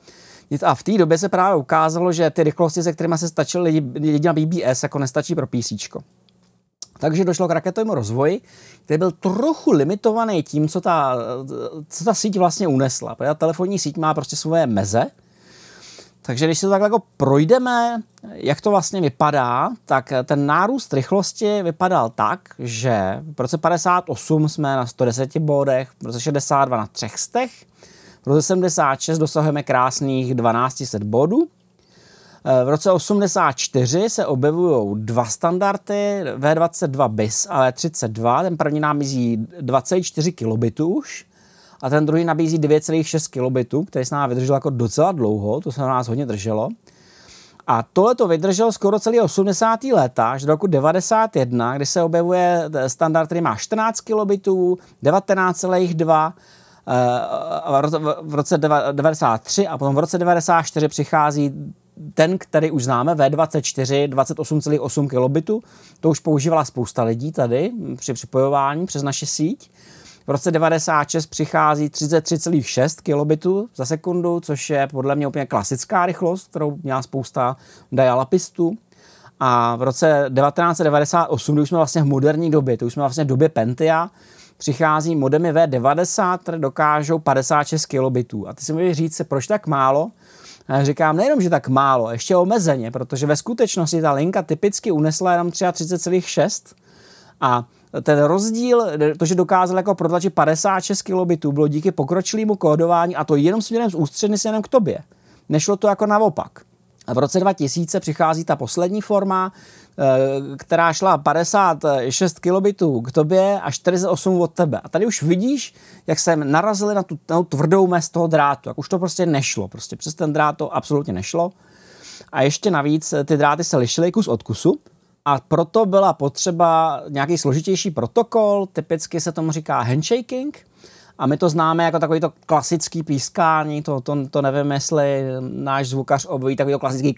A v té době se právě ukázalo, že ty rychlosti, se kterými se stačily lidi na BBS, jako nestačí pro PC. Takže došlo k raketovému rozvoji, který byl trochu limitovaný tím, co ta, co ta síť vlastně unesla. Protože ta telefonní síť má prostě svoje meze, takže když si to takhle jako projdeme, jak to vlastně vypadá, tak ten nárůst rychlosti vypadal tak, že v roce 58 jsme na 110 bodech, v roce 62 na 300, v roce 76 dosahujeme krásných 1200 bodů, v roce 84 se objevují dva standardy, V22 bis a V32. Ten první nabízí 24 kilobitů už a ten druhý nabízí 9,6 kilobitů, který se nám vydržel jako docela dlouho, to se na nás hodně drželo. A tohle to vydrželo skoro celý 80. léta, až do roku 91, kdy se objevuje standard, který má 14 kilobitů, 19,2 v roce 93 a potom v roce 94 přichází ten, který už známe, V24, 28,8 kilobitů, to už používala spousta lidí tady při připojování přes naši síť. V roce 96 přichází 33,6 kilobitů za sekundu, což je podle mě úplně klasická rychlost, kterou měla spousta dialapistů. A v roce 1998, kdy už jsme vlastně v moderní době, to už jsme vlastně v době Pentia, přichází modemy V90, které dokážou 56 kilobitů. A ty si můžeš říct, proč tak málo? Říkám, nejenom, že tak málo, ještě omezeně, protože ve skutečnosti ta linka typicky unesla jenom 33,6 a ten rozdíl, to, že dokázal jako protlačit 56 kilobitů, bylo díky pokročilému kódování a to jenom směrem z ústředny jenom k tobě. Nešlo to jako naopak. A v roce 2000 přichází ta poslední forma, která šla 56 kilobitů k tobě a 48 od tebe. A tady už vidíš, jak se narazili na tu, na tu tvrdou mez toho drátu. Jak už to prostě nešlo. Prostě přes ten drát to absolutně nešlo. A ještě navíc eh, ty dráty se lišily kus od kusu. A proto byla potřeba nějaký složitější protokol, typicky se tomu říká handshaking, a my to známe jako takový to klasický pískání, to, to, to nevím, jestli náš zvukař obví takový to klasický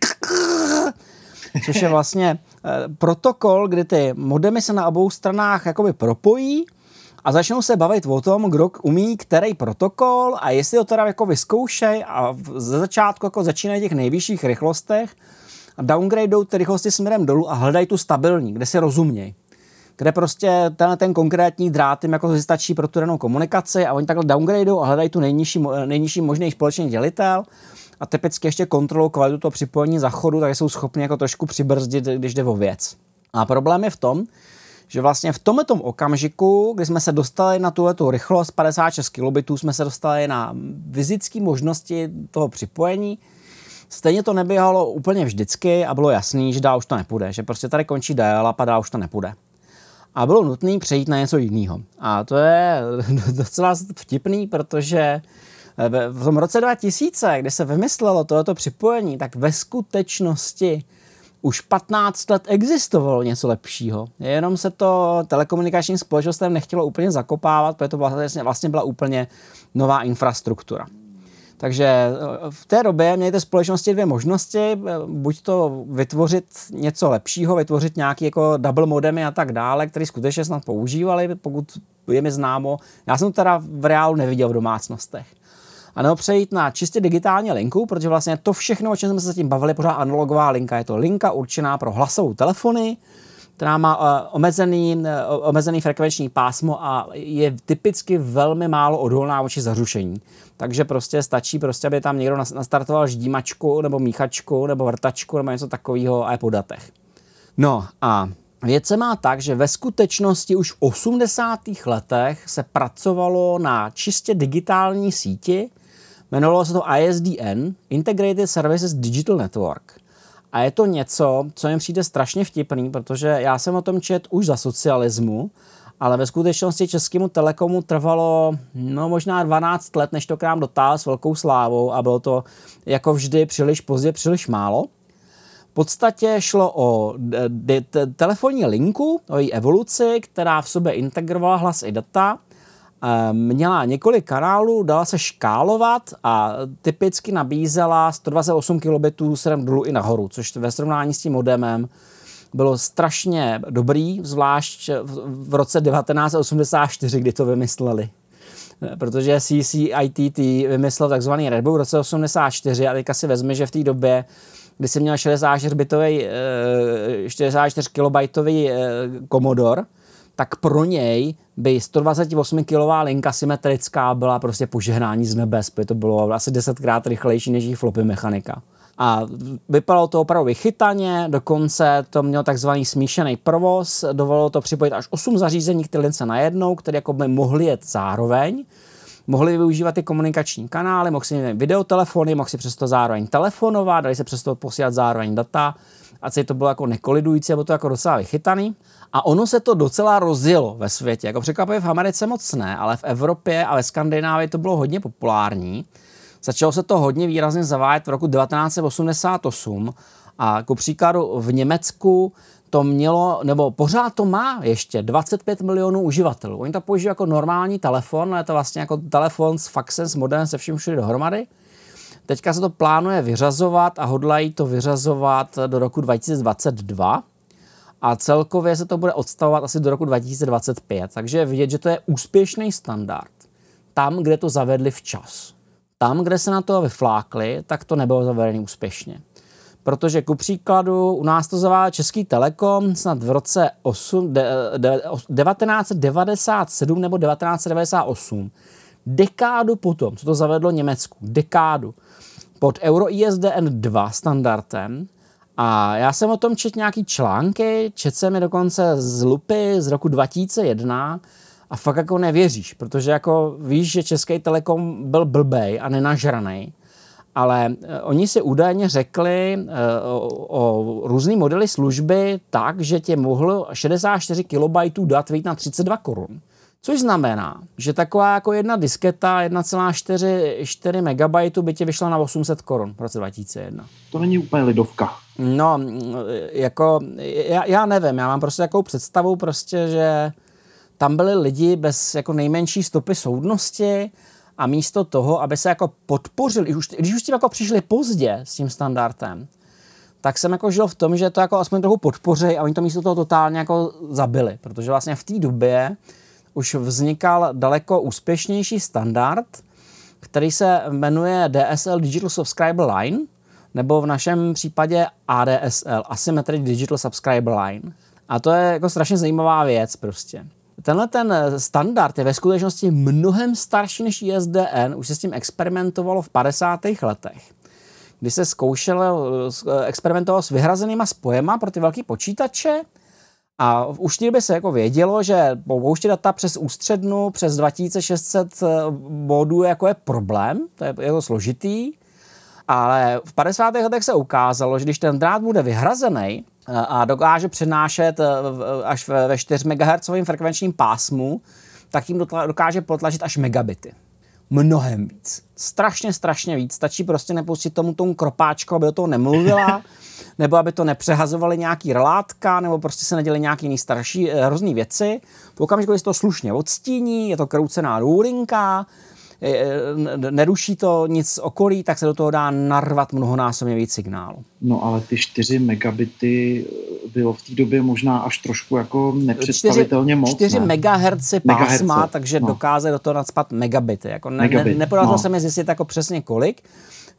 což je vlastně eh, protokol, kdy ty modemy se na obou stranách jakoby propojí a začnou se bavit o tom, kdo umí který protokol a jestli to teda jako vyzkoušej a ze začátku jako začínají těch nejvyšších rychlostech a downgradeou ty rychlosti směrem dolů a hledají tu stabilní, kde si rozumějí kde prostě ten, ten konkrétní drát jim jako stačí pro tu danou komunikaci a oni takhle downgradeou a hledají tu nejnižší, nejnižší možný společný dělitel a typicky ještě kontrolují kvalitu toho připojení zachodu, tak jsou schopni jako trošku přibrzdit, když jde o věc. A problém je v tom, že vlastně v tomto okamžiku, kdy jsme se dostali na tuhle rychlost 56 kilobitů, jsme se dostali na fyzické možnosti toho připojení, Stejně to neběhalo úplně vždycky a bylo jasný, že dál už to nepůjde, že prostě tady končí dial a dál už to nepůjde. A bylo nutné přejít na něco jiného. A to je docela vtipný, protože v tom roce 2000, kdy se vymyslelo tohoto připojení, tak ve skutečnosti už 15 let existovalo něco lepšího. Jenom se to telekomunikačním společnostem nechtělo úplně zakopávat, protože to vlastně, vlastně byla úplně nová infrastruktura. Takže eh, v té době měly ty společnosti dvě možnosti, eh, buď to vytvořit něco lepšího, vytvořit nějaký jako double modemy a tak dále, který skutečně snad používali, pokud je mi známo. Já jsem to teda v reálu neviděl v domácnostech a nebo přejít na čistě digitální linku, protože vlastně to všechno, o čem jsme se zatím bavili, pořád analogová linka. Je to linka určená pro hlasovou telefony, která má uh, omezený, omezený frekvenční pásmo a je typicky velmi málo odolná vůči zarušení. Takže prostě stačí, prostě, aby tam někdo nastartoval ždímačku nebo míchačku nebo vrtačku nebo něco takového a je po datech. No a Věc se má tak, že ve skutečnosti už v 80. letech se pracovalo na čistě digitální síti, Jmenovalo se to ISDN, Integrated Services Digital Network. A je to něco, co mi přijde strašně vtipný, protože já jsem o tom čet už za socialismu, ale ve skutečnosti Českému telekomu trvalo no, možná 12 let, než to k nám dotáhl s velkou slávou a bylo to jako vždy příliš pozdě, příliš málo. V podstatě šlo o telefonní linku, o její evoluci, která v sobě integrovala hlas i data – měla několik kanálů, dala se škálovat a typicky nabízela 128 kilobitů směrem dolů i nahoru, což ve srovnání s tím modemem bylo strašně dobrý, zvlášť v roce 1984, kdy to vymysleli. Protože CCITT vymyslel takzvaný Red Bull v roce 84 a teďka si vezme, že v té době kdy jsem měl 64 bitový, 64 kilobajtový Commodore, tak pro něj by 128 kilová linka symetrická byla prostě požehnání z nebes, protože to bylo asi desetkrát rychlejší než jejich flopy mechanika. A vypadalo to opravdu vychytaně, dokonce to mělo takzvaný smíšený provoz, dovolilo to připojit až 8 zařízení k lince najednou, které jako by mohly jet zároveň, mohli využívat ty komunikační kanály, mohli si mít videotelefony, mohli si přesto zároveň telefonovat, dali se přesto posílat zároveň data a celý to bylo jako nekolidující, bylo to jako docela vychytaný. A ono se to docela rozjelo ve světě. Jako překvapivě v Americe moc ne, ale v Evropě a ve Skandinávii to bylo hodně populární. Začalo se to hodně výrazně zavádět v roku 1988 a jako příkladu v Německu to mělo, nebo pořád to má ještě 25 milionů uživatelů. Oni to používají jako normální telefon, ale je to vlastně jako telefon s faxem, s modem, se vším všude dohromady. Teďka se to plánuje vyřazovat a hodlají to vyřazovat do roku 2022 a celkově se to bude odstavovat asi do roku 2025. Takže vidět, že to je úspěšný standard. Tam, kde to zavedli včas. Tam, kde se na to vyflákli, tak to nebylo zavedené úspěšně. Protože ku příkladu u nás to zaváděl Český Telekom snad v roce 8, de, de, 1997 nebo 1998. Dekádu potom, co to zavedlo Německu, dekádu, pod Euro ISDN 2 standardem, a já jsem o tom čet nějaký články, čet jsem je dokonce z Lupy z roku 2001 a fakt jako nevěříš, protože jako víš, že Český Telekom byl blbej a nenažraný, ale eh, oni si údajně řekli uh, o, o různý modely služby tak, že tě mohlo 64 KB dat vyjít na 32 korun. Což znamená, že taková jako jedna disketa 1,4 MB by tě vyšla na 800 korun v roce 2001. To není úplně lidovka. No, jako, já, já nevím, já mám prostě takovou představu prostě, že tam byli lidi bez jako nejmenší stopy soudnosti a místo toho, aby se jako podpořili, když už, když už tím jako přišli pozdě s tím standardem, tak jsem jako žil v tom, že to jako aspoň trochu podpoří a oni to místo toho totálně jako zabili, protože vlastně v té době už vznikal daleko úspěšnější standard, který se jmenuje DSL Digital Subscriber Line, nebo v našem případě ADSL, Asymmetric Digital Subscriber Line. A to je jako strašně zajímavá věc prostě. Tenhle ten standard je ve skutečnosti mnohem starší než ISDN, už se s tím experimentovalo v 50. letech, kdy se zkoušelo, experimentovalo s vyhrazenýma spojema pro ty velké počítače a už v se jako vědělo, že pouštět data přes ústřednu přes 2600 bodů jako je problém, to je jako složitý, ale v 50. letech se ukázalo, že když ten drát bude vyhrazený a dokáže přenášet až ve 4 MHz frekvenčním pásmu, tak jim dokáže potlačit až megabity. Mnohem víc. Strašně, strašně víc. Stačí prostě nepustit tomu tomu kropáčku, aby do toho nemluvila, nebo aby to nepřehazovali nějaký relátka, nebo prostě se neděli nějaký jiný starší eh, hrozný věci. V okamžiku, kdy se to slušně odstíní, je to kroucená růlinka, neruší to nic okolí, tak se do toho dá narvat mnohonásobně víc signálu. No ale ty 4 megabity bylo v té době možná až trošku jako nepředstavitelně 4, moc. 4 ne? MHz pásma, MHz, takže no. dokáže do toho nadspat megabity. Jako ne, Megabit, ne, nepodařilo no. se mi zjistit jako přesně kolik.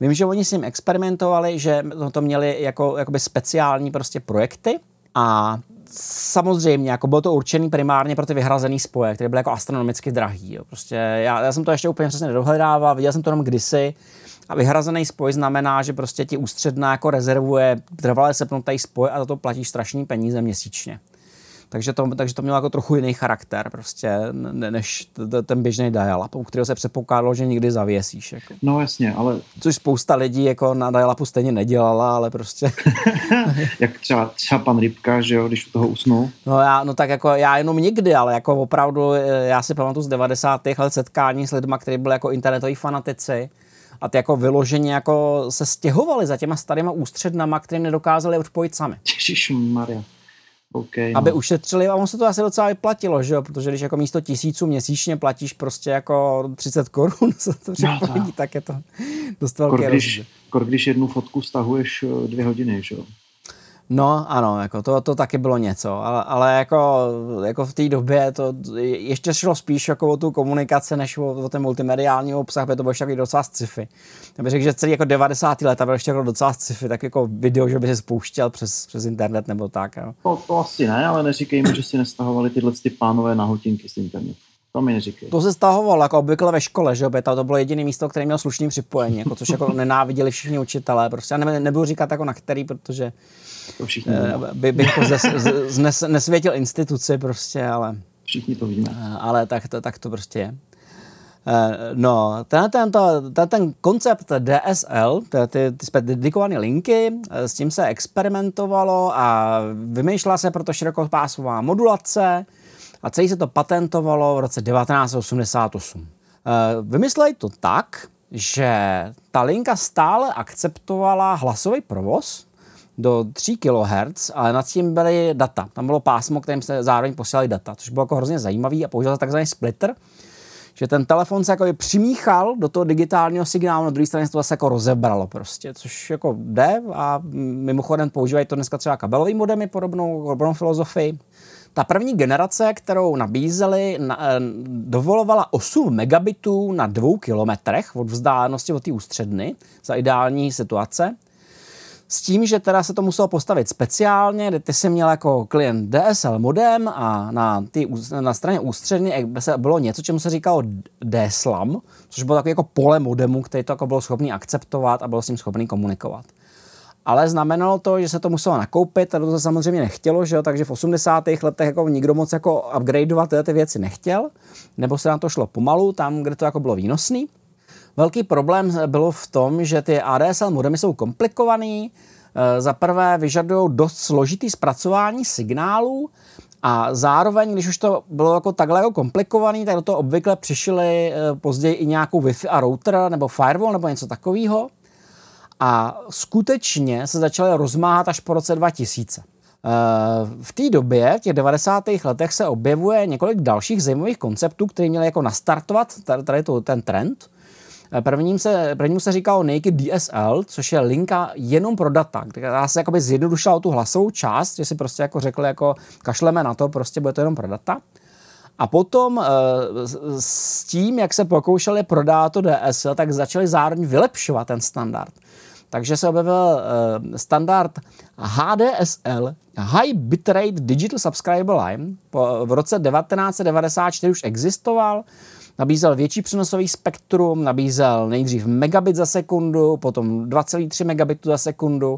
Vím, že oni s tím experimentovali, že to měli jako jakoby speciální prostě projekty a samozřejmě, jako bylo to určený primárně pro ty vyhrazený spoje, které byly jako astronomicky drahý. Jo. Prostě já, já, jsem to ještě úplně přesně nedohledával, viděl jsem to jenom kdysi. A vyhrazený spoj znamená, že prostě ti ústředná jako rezervuje trvalé sepnutý spoj a za to platíš strašný peníze měsíčně. Takže to, takže to mělo jako trochu jiný charakter prostě, než ten běžný dial-up, u kterého se předpokládalo, že nikdy zavěsíš. Jako. No jasně, ale... Což spousta lidí jako na dial-upu stejně nedělala, ale prostě... Jak třeba, třeba pan Rybka, že jo, když u toho usnul. No, já, no tak jako já jenom nikdy, ale jako opravdu, eh, já si pamatuju z 90. let setkání s lidmi, kteří byli jako internetoví fanatici a ty jako vyloženě jako se stěhovali za těma starýma ústřednama, kterým nedokázali odpojit sami. Maria. Okay, no. aby ušetřili a on se to asi docela vyplatilo, že jo? protože když jako místo tisíců měsíčně platíš prostě jako 30 korun za to připojení, no, tak je to dost velký kor, když, když jednu fotku stahuješ eh, dvě hodiny, že jo? No ano, jako to, to taky bylo něco, ale, ale jako, jako v té době to ještě šlo spíš jako o tu komunikaci, než o, o ten multimediální obsah, protože to bylo ještě takový docela sci-fi. Já bych řekl, že celý jako 90. leta byl ještě jako docela sci-fi, tak jako video, že by se spouštěl přes, přes internet nebo tak. Jo. To, to asi ne, ale neříkej mi, že si nestahovali tyhle ty pánové nahotinky z internetu. To mi neříkej. To se stahovalo jako obvykle ve škole, že jo, to bylo jediné místo, které mělo slušný připojení, jako, což jako nenáviděli všichni učitelé. Prostě já ne, nebudu říkat jako na který, protože to všichni uh, by, bych to znes, nesvětil instituci prostě, ale... Všichni to víme. Uh, ale tak to, tak to prostě je. Uh, no, ten, ten, to, ten, ten koncept DSL, ty, ty dedikované linky, s tím se experimentovalo a vymýšlela se proto širokopásmová modulace a celý se to patentovalo v roce 1988. Vymysleli to tak, že ta linka stále akceptovala hlasový provoz, do 3 kHz, ale nad tím byly data. Tam bylo pásmo, kterým se zároveň posílali data, což bylo jako hrozně zajímavý a použil se takzvaný splitter, že ten telefon se jako přimíchal do toho digitálního signálu, na druhé straně se to zase jako rozebralo prostě, což jako jde a mimochodem používají to dneska třeba kabelový modemy, podobnou, podobnou filozofii. Ta první generace, kterou nabízeli, na, eh, dovolovala 8 megabitů na dvou kilometrech od vzdálenosti od té ústředny za ideální situace. S tím, že teda se to muselo postavit speciálně, kde ty jsi měl jako klient DSL modem a na, ty, na straně ústřední bylo něco, čemu se říkalo DSLAM, což bylo takový jako pole modemu, který to jako bylo schopný akceptovat a byl s tím schopný komunikovat. Ale znamenalo to, že se to muselo nakoupit a to se samozřejmě nechtělo, že jo? takže v 80. letech jako nikdo moc jako upgradeovat ty věci nechtěl, nebo se na to šlo pomalu, tam, kde to jako bylo výnosný. Velký problém bylo v tom, že ty ADSL modemy jsou komplikovaný, eh, za prvé vyžadují dost složitý zpracování signálů a zároveň, když už to bylo jako takhle jako komplikovaný, tak do toho obvykle přišli eh, později i nějakou Wi-Fi a router nebo firewall nebo něco takového. A skutečně se začaly rozmáhat až po roce 2000. Eh, v té době, v těch 90. letech, se objevuje několik dalších zajímavých konceptů, které měly jako nastartovat tady to, ten trend. Eh, prvním se, prvním se říkalo Naked DSL, což je linka jenom pro data, která se jakoby zjednodušila tu hlasovou část, že si prostě jako řekli, jako kašleme na to, prostě bude to jenom pro data. A potom s tím, jak se pokoušeli prodávat to DSL, tak začali zároveň vylepšovat ten standard. Takže se objevil standard HDSL, High Bitrate Digital Subscriber Line. V roce 1994 už existoval, nabízel větší přenosový spektrum, nabízel nejdřív megabit za sekundu, potom 2,3 megabitu za sekundu,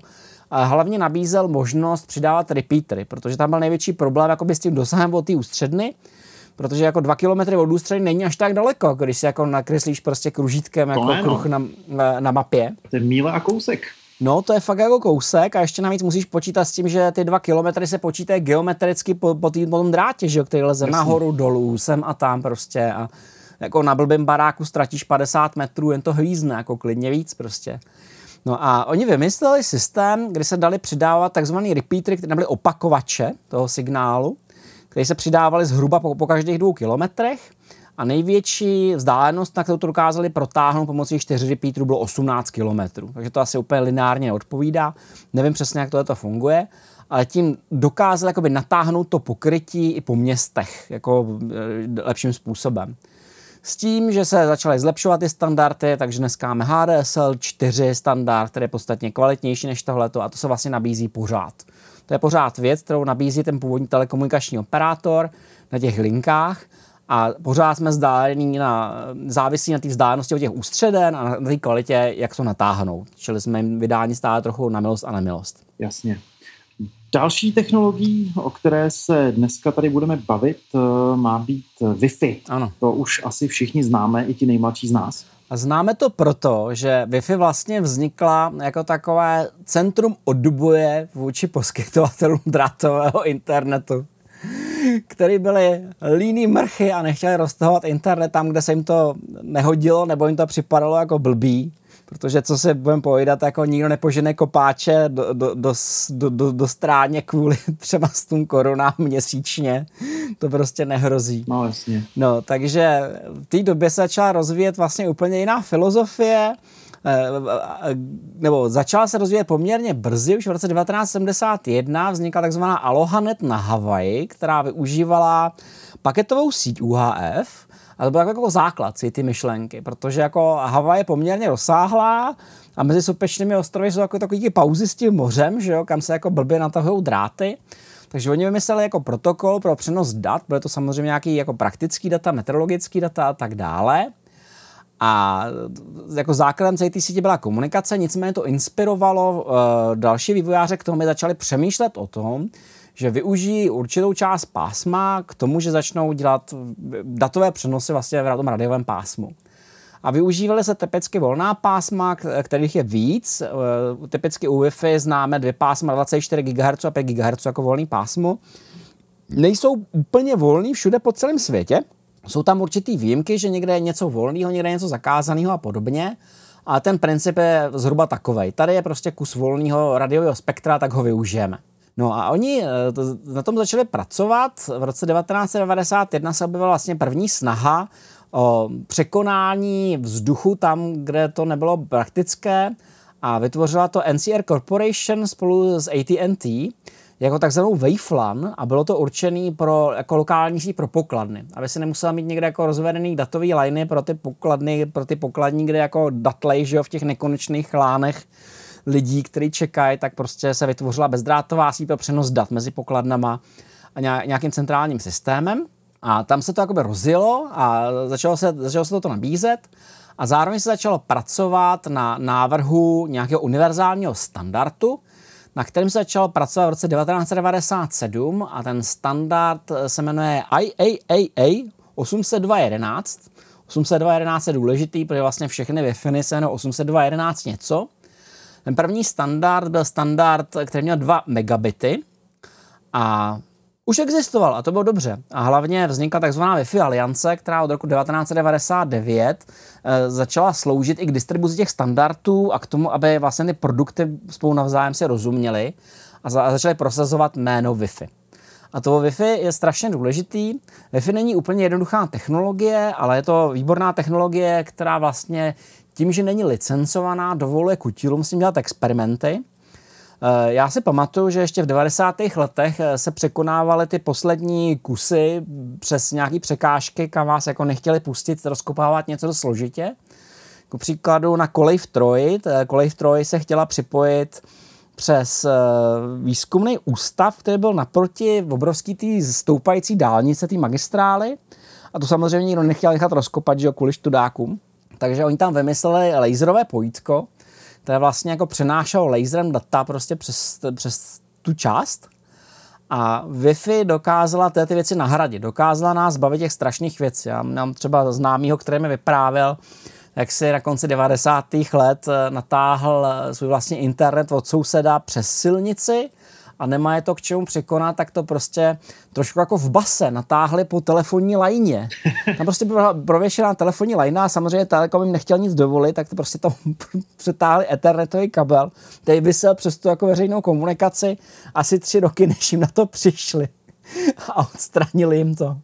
a hlavně nabízel možnost přidávat repeatery, protože tam byl největší problém jakoby s tím dosahem od té ústředny, protože jako dva kilometry od ústředny není až tak daleko, když si jako nakreslíš prostě kružítkem jako ne, no. kruh na, na, na mapě. To je míle a kousek. No, to je fakt jako kousek a ještě navíc musíš počítat s tím, že ty dva kilometry se počítají geometricky po, po, tý, po tom drátě, že jo, který leze Jasně. nahoru, dolů, sem a tam prostě a jako na blbém baráku ztratíš 50 metrů, jen to hvízne, jako klidně víc prostě. No a oni vymysleli systém, kde se dali přidávat takzvaný repeatery, které byly opakovače toho signálu, které se přidávaly zhruba po, po každých dvou kilometrech a největší vzdálenost, na kterou to dokázali protáhnout pomocí 4 repeaterů, bylo 18 km. Takže to asi úplně lineárně neodpovídá. Nevím přesně, jak to, to funguje, ale tím dokázali jakoby natáhnout to pokrytí i po městech jako e, lepším způsobem. S tím, že se začaly zlepšovat ty standardy, takže dneska máme HDSL 4 standard, který je podstatně kvalitnější než tohleto a to se vlastně nabízí pořád. To je pořád věc, kterou nabízí ten původní telekomunikační operátor na těch linkách a pořád jsme vzdálení na, závisí na té vzdálenosti od těch ústředen a na, na té kvalitě, jak to natáhnout. Čili jsme jim vydáni stále trochu na milost a nemilost. Jasně. Další technologií, o které se dneska tady budeme bavit, eh, má být Wi-Fi. Ano. To už asi všichni známe, i ti nejmladší z nás. A známe to proto, že Wi-Fi vlastně vznikla jako takové centrum odboje vůči poskytovatelům drátového internetu který byli líní mrchy a nechtěli roztahovat internet tam, kde se jim to nehodilo, nebo jim to připadalo jako blbý. Protože co se budeme povídat, jako nikdo nepožene kopáče do, do, do, do, do, do stráně kvůli třeba 100 korunám měsíčně. To prostě nehrozí. No jasně. No, takže v té době se začala rozvíjet vlastně úplně jiná filozofie Eh, nebo začala se rozvíjet poměrně brzy, už v roce 1971 vznikla takzvaná Alohanet na Havaji, která využívala paketovou síť UHF, a to byl jako základ si ty myšlenky, protože jako Havaj je poměrně rozsáhlá a mezi sopečnými ostrovy jsou jako takový pauzy s tím mořem, že jo, kam se jako blbě natahují dráty. Takže oni vymysleli jako protokol pro přenos dat, bude to samozřejmě nějaký jako praktický data, meteorologický data a tak dále. A jako základem celé té sítě byla komunikace, nicméně to inspirovalo uh, další vývojáře k tomu, aby začali přemýšlet o tom, že využijí určitou část pásma k tomu, že začnou dělat datové přenosy vlastně v tom radiovém pásmu. A využívaly se typicky volná pásma, kterých je víc. Uh, typicky u Wi-Fi známe dvě pásma 24 GHz a 5 GHz jako volný pásmo. Nejsou úplně volný všude po celém světě, jsou tam určitý výjimky, že někde je něco volného, někde je něco zakázaného a podobně. A ten princip je zhruba takový. Tady je prostě kus volného radiového spektra, tak ho využijeme. No a oni eh, na tom začali pracovat. V roce 1991 se objevila vlastně první snaha o překonání vzduchu tam, kde to nebylo praktické a vytvořila to NCR Corporation spolu s AT&T jako takzvanou waveLAN a bylo to určený pro jako lokální síť pro pokladny, aby se nemusela mít někde jako rozvedený datový liney pro ty pokladny, pro ty pokladní, kde jako datlej, že jo, v těch nekonečných lánech lidí, kteří čekají, tak prostě se vytvořila bezdrátová síť pro přenos dat mezi pokladnama a nějakým centrálním systémem. A tam se to jakoby rozjelo a začalo se, začalo se toto nabízet a zároveň se začalo pracovat na návrhu nějakého univerzálního standardu, na kterém se začal pracovat v roce 1997 a ten standard se jmenuje IAAA 802.11. 802.11 je důležitý, protože vlastně všechny Wi-Fi se jmenují 802.11 něco. Ten první standard byl standard, který měl 2 megabity a už existoval a to bylo dobře. A hlavně vznikla takzvaná Wi-Fi aliance, která od roku 1999 e, začala sloužit i k distribuci těch standardů a k tomu, aby vlastně ty produkty spolu navzájem si rozuměly a, a začaly prosazovat jméno Wi-Fi. A to Wi-Fi je strašně důležitý. Wi-Fi není úplně jednoduchá technologie, ale je to výborná technologie, která vlastně tím, že není licencovaná, dovoluje kutilům s tím dělat experimenty Eh, já si pamatuju, že ještě v 90. letech eh, se překonávaly ty poslední kusy přes nějaké překážky, kam vás jako nechtěli pustit, rozkopávat něco do složitě. Ku příkladu na kolej v Troji. Kolej v Troji se chtěla připojit přes výzkumný ústav, který byl naproti obrovský tý stoupající dálnice, té magistrály. A to samozřejmě nikdo nechtěl nechat rozkopat, že jo, kvůli študákům. Takže oni tam vymysleli laserové pojítko, které vlastně jako přenášelo laserem data prostě přes, přes tu část. A Wi-Fi dokázala ty věci nahradit. Dokázala nás bavit těch strašných věcí. Já mám třeba známýho, který mi vyprávěl, jak si na konci 90. let natáhl svůj vlastní internet od souseda přes silnici a nemá je to k čemu překonat, tak to prostě trošku jako v base natáhli po telefonní lajně. Tam prostě byla prověšená telefonní lajna a samozřejmě Telekom jim nechtěl nic dovolit, tak to prostě tam přetáhli ethernetový kabel, který vysel přes tu jako veřejnou komunikaci asi tři roky, než jim na to přišli a odstranili jim to.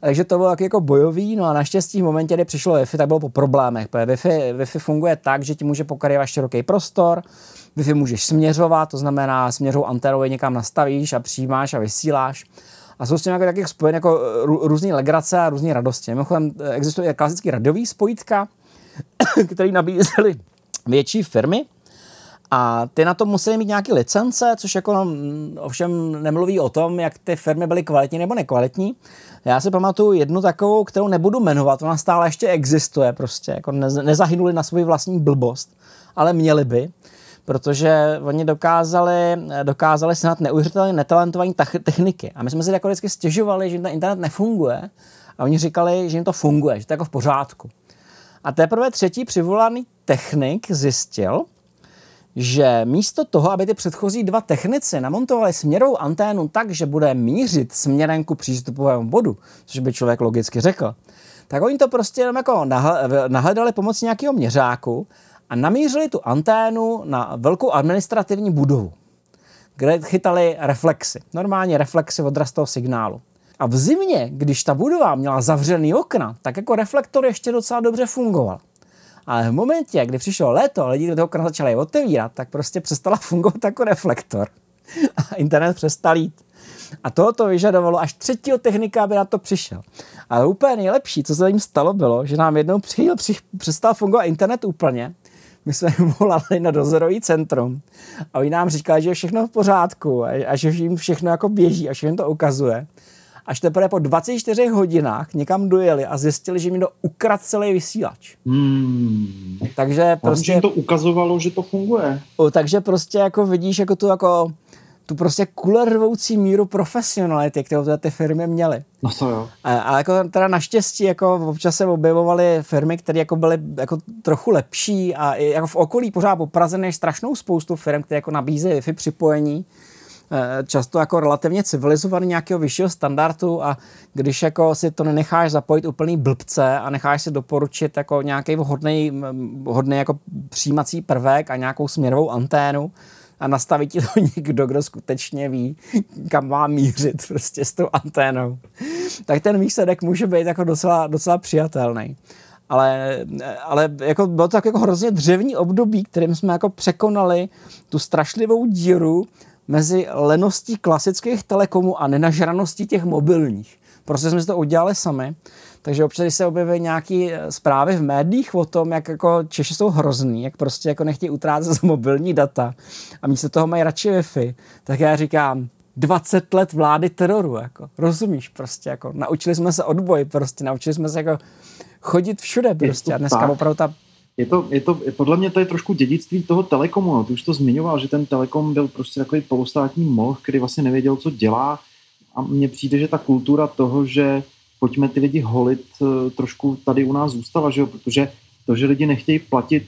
Takže to bylo jako bojový, no a naštěstí v momentě, kdy přišlo Wi-Fi, tak bylo po problémech. Wi-Fi, Wi-Fi funguje tak, že ti může pokrývat široký prostor, Wi-Fi můžeš směřovat, to znamená směřou antenou někam nastavíš a přijímáš a vysíláš. A jsou s tím jako taky spojené jako různé legrace a různé radosti. Mimochodem eh, existuje klasický radiový spojítka, který nabízely větší firmy, a ty na to museli mít nějaké licence, což jako mm, ovšem nemluví o tom, jak ty firmy byly kvalitní nebo nekvalitní. Já si pamatuju jednu takovou, kterou nebudu jmenovat, ona stále ještě existuje prostě, jako nezahynuli na svou vlastní blbost, ale měli by protože oni dokázali, dokázali snad neuvěřitelně netalentované techniky. A my jsme si jako vždycky stěžovali, že ten internet nefunguje a oni říkali, že jim to funguje, že to je jako v pořádku. A teprve třetí přivolaný technik zjistil, že místo toho, aby ty předchozí dva technici namontovali směrovou anténu tak, že bude mířit směrem ku přístupovému bodu, což by člověk logicky řekl, tak oni to prostě jenom jako nahledali pomocí nějakého měřáku a namířili tu anténu na velkou administrativní budovu, kde chytali reflexy, normálně reflexy odraz toho signálu. A v zimě, když ta budova měla zavřený okna, tak jako reflektor ještě docela dobře fungoval. Ale v momentě, kdy přišlo léto, lidi do toho okna začali otevírat, tak prostě přestala fungovat jako reflektor. A internet přestal jít. A tohoto vyžadovalo až třetího technika, aby na to přišel. Ale úplně nejlepší, co se jim stalo, bylo, že nám jednou přijel, při, přestal fungovat internet úplně my jsme volali na dozorový centrum a oni nám říkali, že je všechno v pořádku a, a že jim všechno jako běží a všechno to ukazuje. Až teprve po 24 hodinách někam dojeli a zjistili, že jim to ukradl celý vysílač. Hmm. Takže prostě... A to ukazovalo, že to funguje. Takže prostě jako vidíš jako tu jako tu prostě kulervoucí míru profesionality, kterou ty firmy měly. No to jo. A, a jako teda naštěstí jako občas se objevovaly firmy, které jako byly jako trochu lepší a jako v okolí pořád po Praze než strašnou spoustu firm, které jako nabízejí Wi-Fi připojení, eh, často jako relativně civilizovaný nějakého vyššího standardu a když jako si to nenecháš zapojit úplný blbce a necháš si doporučit jako nějaký vhodný, vhodný jako přijímací prvek a nějakou směrovou anténu, a nastaví ti to někdo, kdo skutečně ví, kam má mířit prostě s tou anténou. Tak ten výsledek může být jako docela, docela přijatelný. Ale, ale jako bylo to tak jako hrozně dřevní období, kterým jsme jako překonali tu strašlivou díru mezi leností klasických telekomů a nenažraností těch mobilních. Prostě jsme si to udělali sami takže občas, když se objeví nějaké eh, zprávy v médiích o tom, jak jako Češi jsou hrozný, jak prostě jako nechtějí utrácet z mobilní data a místo toho mají radši Wi-Fi, tak já říkám, 20 let vlády teroru, jako, rozumíš, prostě, jako, naučili jsme se odboj, prostě, naučili jsme se jako chodit všude, prostě, a dneska tak. opravdu ta je to, je to, podle mě to je trošku dědictví toho telekomu. No. Ty už to zmiňoval, že ten telekom byl prostě takový polostátní moh, který vlastně nevěděl, co dělá. A mně přijde, že ta kultura toho, že pojďme ty lidi holit, eh, trošku tady u nás zůstala, že jo? protože to, že lidi nechtějí platit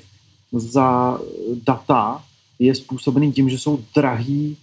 za data, je způsobený tím, že jsou drahý,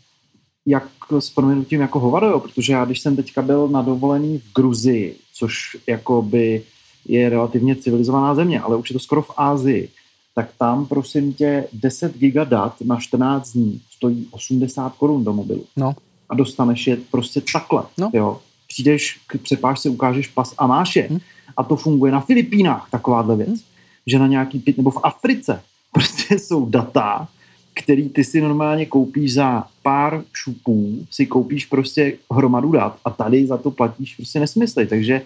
jak s proměnutím jako hovado, jo? protože já, když jsem teďka byl na dovolený v Gruzii, což jako by je relativně civilizovaná země, ale už je to skoro v Ázii, tak tam prosím tě 10 giga dat na 14 dní stojí 80 korun do mobilu. No. A dostaneš je prostě takhle. No. Jo přijdeš k přepážce, ukážeš pas a máš je. Hmm. A to funguje na Filipínách, takováhle věc. Hmm. Že na nějaký, nebo v Africe prostě jsou data, který ty si normálně koupíš za pár šupů, si koupíš prostě hromadu dat a tady za to platíš prostě nesmysly, takže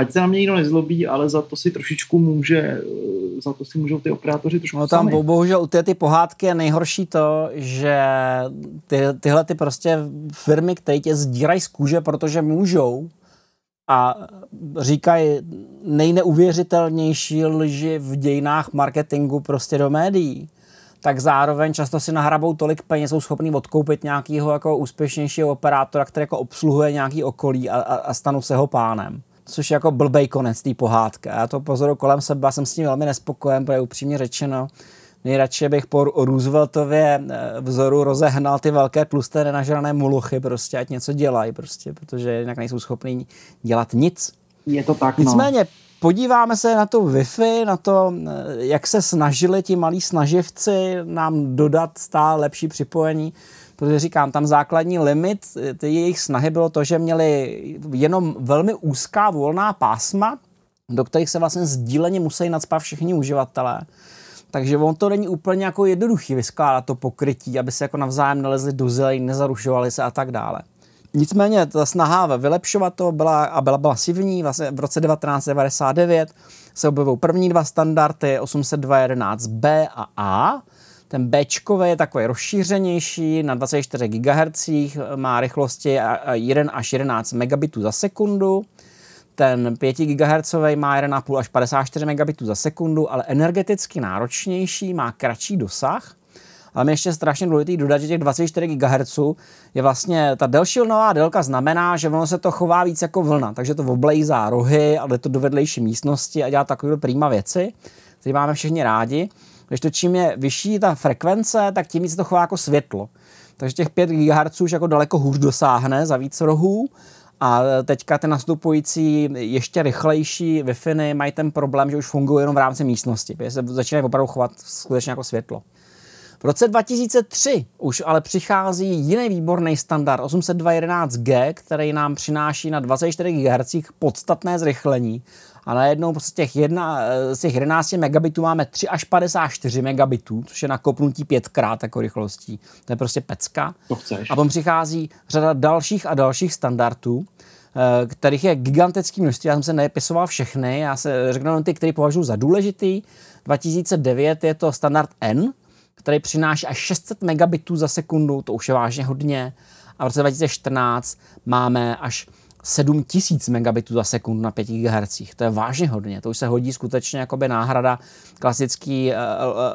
ať se na mě nikdo nezlobí, ale za to si trošičku může, eh, za to si můžou ty operátoři trošku No tam sami. bohužel u ty, ty pohádky je nejhorší to, že ty, tyhle ty prostě firmy, které tě zdírají z kůže, protože můžou a říkají nejneuvěřitelnější lži v dějinách marketingu prostě do médií tak zároveň často si nahrabou tolik peněz, jsou schopní odkoupit nějakého jako úspěšnějšího operátora, který jako obsluhuje nějaký okolí a, a, a stanu se ho pánem což je jako blbej konec té pohádky. Já to pozoru kolem sebe a jsem s tím velmi nespokojen, protože upřímně řečeno, nejradši bych po Rooseveltově eh, vzoru rozehnal ty velké tlusté nenažrané muluchy, prostě ať něco dělají, prostě, protože jinak nejsou schopní dělat nic. Je to tak, no. Nicméně, podíváme se na to Wi-Fi, na to, eh, jak se snažili ti malí snaživci nám dodat stále lepší připojení protože říkám, tam základní limit ty jejich snahy bylo to, že měli jenom velmi úzká volná pásma, do kterých se vlastně sdíleně musí nadspat všichni uživatelé. Takže on to není úplně jako jednoduchý vyskládat to pokrytí, aby se jako navzájem nalezli do zelení, nezarušovali se a tak dále. Nicméně ta snaha vylepšovat to byla a byla masivní. Vlastně v roce 1999 se objevují první dva standardy 802.11b a A, ten B je takový rozšířenější, na 24 GHz, má rychlosti 1 až 11 megabitů za sekundu. Ten 5 GHz má 1,5 až 54 megabitů za sekundu, ale energeticky náročnější, má kratší dosah. Ale mi ještě strašně důležité dodat, že těch 24 GHz je vlastně, ta delší vlnová délka znamená, že ono se to chová víc jako vlna, takže to oblejzá rohy, ale to do vedlejší místnosti a dělá takové prýma věci, které máme všichni rádi. Když to čím je vyšší ta frekvence, tak tím víc to chová jako světlo. Takže těch 5 GHz už jako daleko hůř dosáhne za víc rohů. A teďka ty nastupující ještě rychlejší wi mají ten problém, že už fungují jenom v rámci místnosti, protože se začínají opravdu chovat skutečně jako světlo. V roce 2003 už ale přichází jiný výborný standard 802.11g, který nám přináší na 24 GHz podstatné zrychlení a najednou z těch, jedna, z těch 11 megabitů máme 3 až 54 megabitů, což je na kopnutí pětkrát jako rychlostí. To je prostě pecka. To chceš. A potom přichází řada dalších a dalších standardů, eh, kterých je gigantický množství. Já jsem se neepisoval všechny, já se řeknu ty, které považuji za důležitý. 2009 je to standard N, který přináší až 600 megabitů za sekundu, to už je vážně hodně. A v roce 2014 máme až 7000 megabitů za sekundu na 5 GHz. To je vážně hodně. To už se hodí skutečně jako by náhrada klasický uh,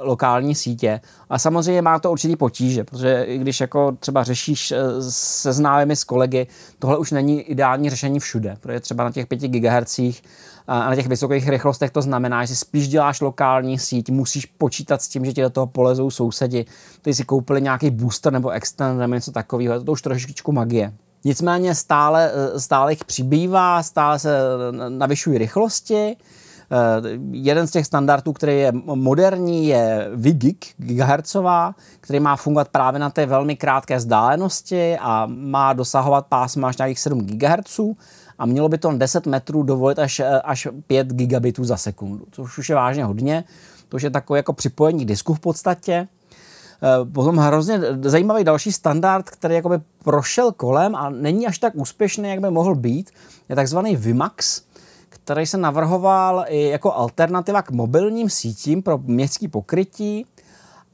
lokální sítě. A samozřejmě má to určitý potíže, protože když jako třeba řešíš uh, se známými s kolegy, tohle už není ideální řešení všude, protože třeba na těch 5 GHz a na těch vysokých rychlostech to znamená, že spíš děláš lokální síť, musíš počítat s tím, že ti do toho polezou sousedi, ty si koupili nějaký booster nebo extender nebo něco takového, to už trošičku magie. Nicméně stále, eh, stále jich přibývá, stále se navyšují rychlosti. Uh, jeden z těch standardů, který je moderní, je VGIG, gigahertzová, který má fungovat právě na té velmi krátké vzdálenosti a má dosahovat pásma až nějakých 7 GHz a mělo by to 10 metrů dovolit až, eh, až 5 gigabitů za sekundu, což už je vážně hodně. To už je takové jako připojení disku v podstatě. Eh, potom hrozně zajímavý další standard, který jakoby prošel kolem a není až tak úspěšný, jak by mohl být, je takzvaný VMAX, který se navrhoval i jako alternativa k mobilním sítím pro městské pokrytí.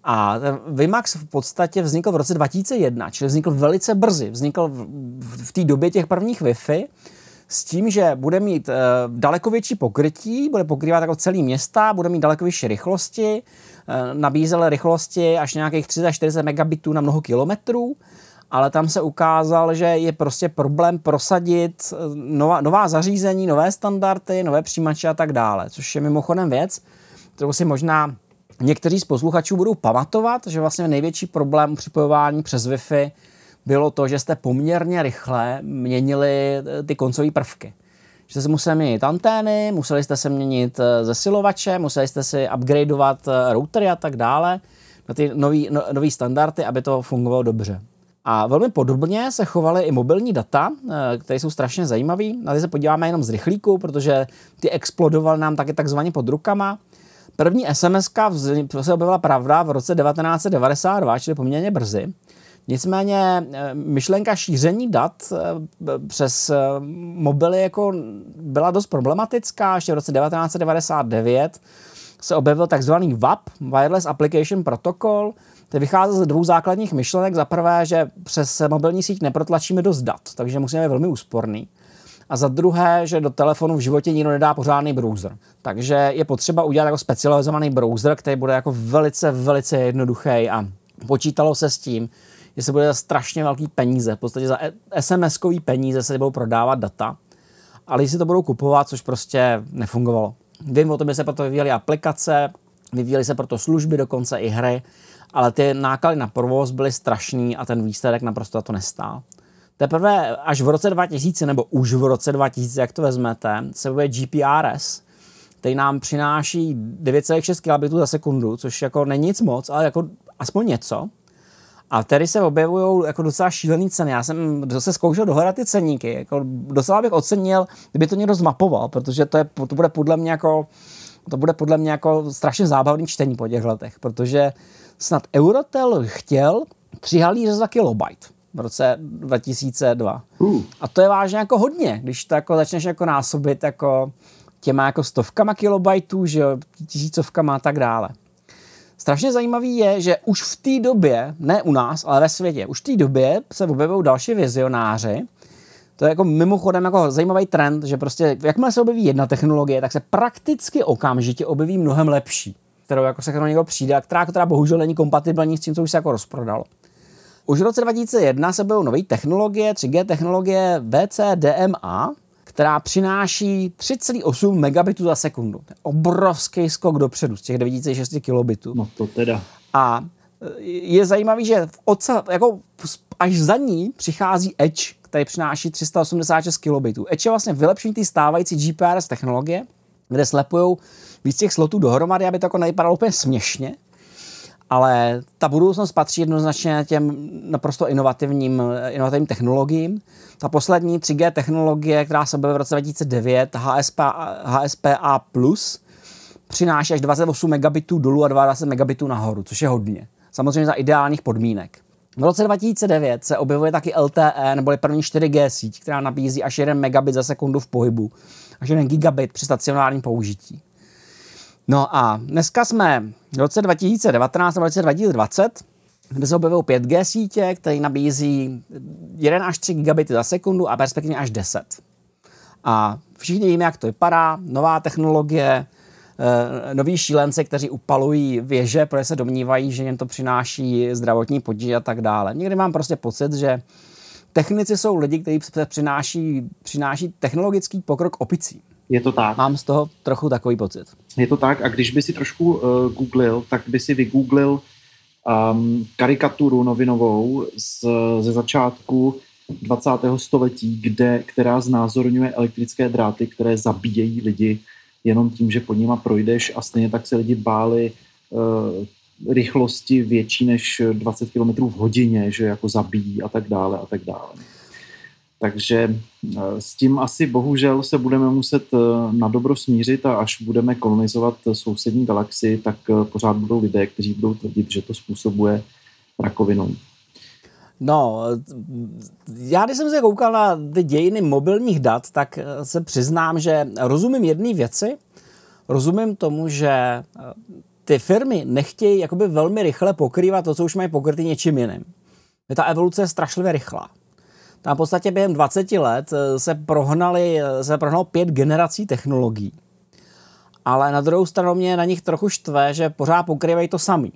A ten VMAX v podstatě vznikl v roce 2001, čili vznikl velice brzy. Vznikl v, té době těch prvních Wi-Fi s tím, že bude mít e, daleko větší pokrytí, bude pokrývat jako celý města, bude mít daleko vyšší rychlosti, nabízel rychlosti až nějakých 340 megabitů na mnoho kilometrů, ale tam se ukázal, že je prostě problém prosadit eh, nová, nová zařízení, nové standardy, nové přijímače a tak dále, což je mimochodem věc, kterou si možná někteří z posluchačů budou pamatovat, že vlastně největší problém připojování přes Wi-Fi bylo to, že jste poměrně rychle měnili eh, ty koncové prvky. Že jste museli měnit antény, museli jste se měnit eh, zesilovače, museli jste si upgradeovat eh, routery a tak dále na ty nový, no, nový standardy, aby to fungovalo dobře. A velmi podobně se chovaly i mobilní data, které jsou strašně zajímavé. Na ty se podíváme jenom z rychlíku, protože ty explodovaly nám taky takzvaně pod rukama. První SMS se objevila pravda v roce 1992, čili poměrně brzy. Nicméně eh, myšlenka šíření dat eh, přes eh, mobily jako byla dost problematická. Ještě v roce 1999 se objevil takzvaný WAP, Wireless Application Protocol, to vychází ze dvou základních myšlenek. Za prvé, že přes mobilní síť neprotlačíme dost dat, takže musíme být velmi úsporný. A za druhé, že do telefonu v životě nikdo nedá pořádný browser. Takže je potřeba udělat jako specializovaný browser, který bude jako velice, velice jednoduchý a počítalo se s tím, že se bude za strašně velký peníze, v podstatě za SMS-kový peníze se budou prodávat data, ale si to budou kupovat, což prostě nefungovalo. Vím o tom, že se proto vyvíjely aplikace, vyvíjely se proto služby, dokonce i hry, ale ty náklady na provoz byly strašný a ten výsledek naprosto to nestál. Teprve až v roce 2000, nebo už v roce 2000, jak to vezmete, se bude GPRS, který nám přináší 9,6 kb za sekundu, což jako není nic moc, ale jako aspoň něco. A tady se objevují jako docela šílený ceny. Já jsem zase zkoušel dohledat ty ceníky. Jako docela bych ocenil, kdyby to někdo zmapoval, protože to, je, to bude podle mě jako to bude podle mě jako strašně zábavný čtení po těch letech, protože snad Eurotel chtěl 3 halíře za kilobajt v roce 2002. Uh. A to je vážně jako hodně, když to jako začneš jako násobit jako těma jako stovkama kilobajtů, že jo, tisícovkama a tak dále. Strašně zajímavý je, že už v té době, ne u nás, ale ve světě, už v té době se objevují další vizionáři. To je jako mimochodem jako zajímavý trend, že prostě jakmile se objeví jedna technologie, tak se prakticky okamžitě objeví mnohem lepší, kterou jako se někdo přijde a která, která bohužel není kompatibilní s tím, co už se jako rozprodalo. Už v roce 2001 se objevují nové technologie, 3G technologie VCDMA, která přináší 3,8 megabitů za sekundu. To je obrovský skok dopředu z těch 96 kilobitů. No to teda. A e, je zajímavý, že v oca, jako až za ní přichází Edge, který přináší 386 kilobitů. Edge je vlastně vylepšení té stávající GPRS technologie, kde slepují víc těch slotů dohromady, aby to jako nevypadalo úplně směšně ale ta budoucnost patří jednoznačně těm naprosto inovativním, inovativním technologiím. Ta poslední 3G technologie, která se objevila v roce 2009, HSPA, HSPA+, přináší až 28 megabitů dolů a 22 megabitů nahoru, což je hodně. Samozřejmě za ideálních podmínek. V roce 2009 se objevuje taky LTE, neboli první 4G síť, která nabízí až 1 megabit za sekundu v pohybu, až 1 gigabit při stacionárním použití. No a dneska jsme v roce 2019 a v roce 2020, kde se objevují 5G sítě, které nabízí 1 až 3 gigabity za sekundu a perspektivně až 10. A všichni víme, jak to vypadá, nová technologie, eh, noví šílenci, kteří upalují věže, protože se domnívají, že jim to přináší zdravotní potíže a tak dále. Někdy mám prostě pocit, že technici jsou lidi, kteří přináší, přináší technologický pokrok opicí. Je to tak. Mám z toho trochu takový pocit. Je to tak a když by si trošku uh, googlil, tak by si vygooglil um, karikaturu novinovou z, ze začátku 20. století, kde, která znázorňuje elektrické dráty, které zabíjejí lidi jenom tím, že po nima projdeš a stejně tak se lidi báli uh, rychlosti větší než 20 km v hodině, že jako zabíjí a tak dále a tak dále. Takže eh, s tím asi bohužel se budeme muset eh, na dobro smířit a až budeme kolonizovat sousední galaxii, tak eh, pořád budou lidé, kteří budou tvrdit, že to způsobuje rakovinou. No, já když jsem se koukal na ty dějiny mobilních dat, tak se přiznám, že rozumím jedné věci. Rozumím tomu, že ty firmy nechtějí jakoby velmi rychle pokrývat to, co už mají pokrytý něčím jiným. Ta evoluce je strašlivě rychlá. Tam v podstatě během 20 let eh, se prohnali, eh, se prohnalo pět generací technologií. Ale na druhou stranu mě na nich trochu štve, že pořád pokrývají to samý.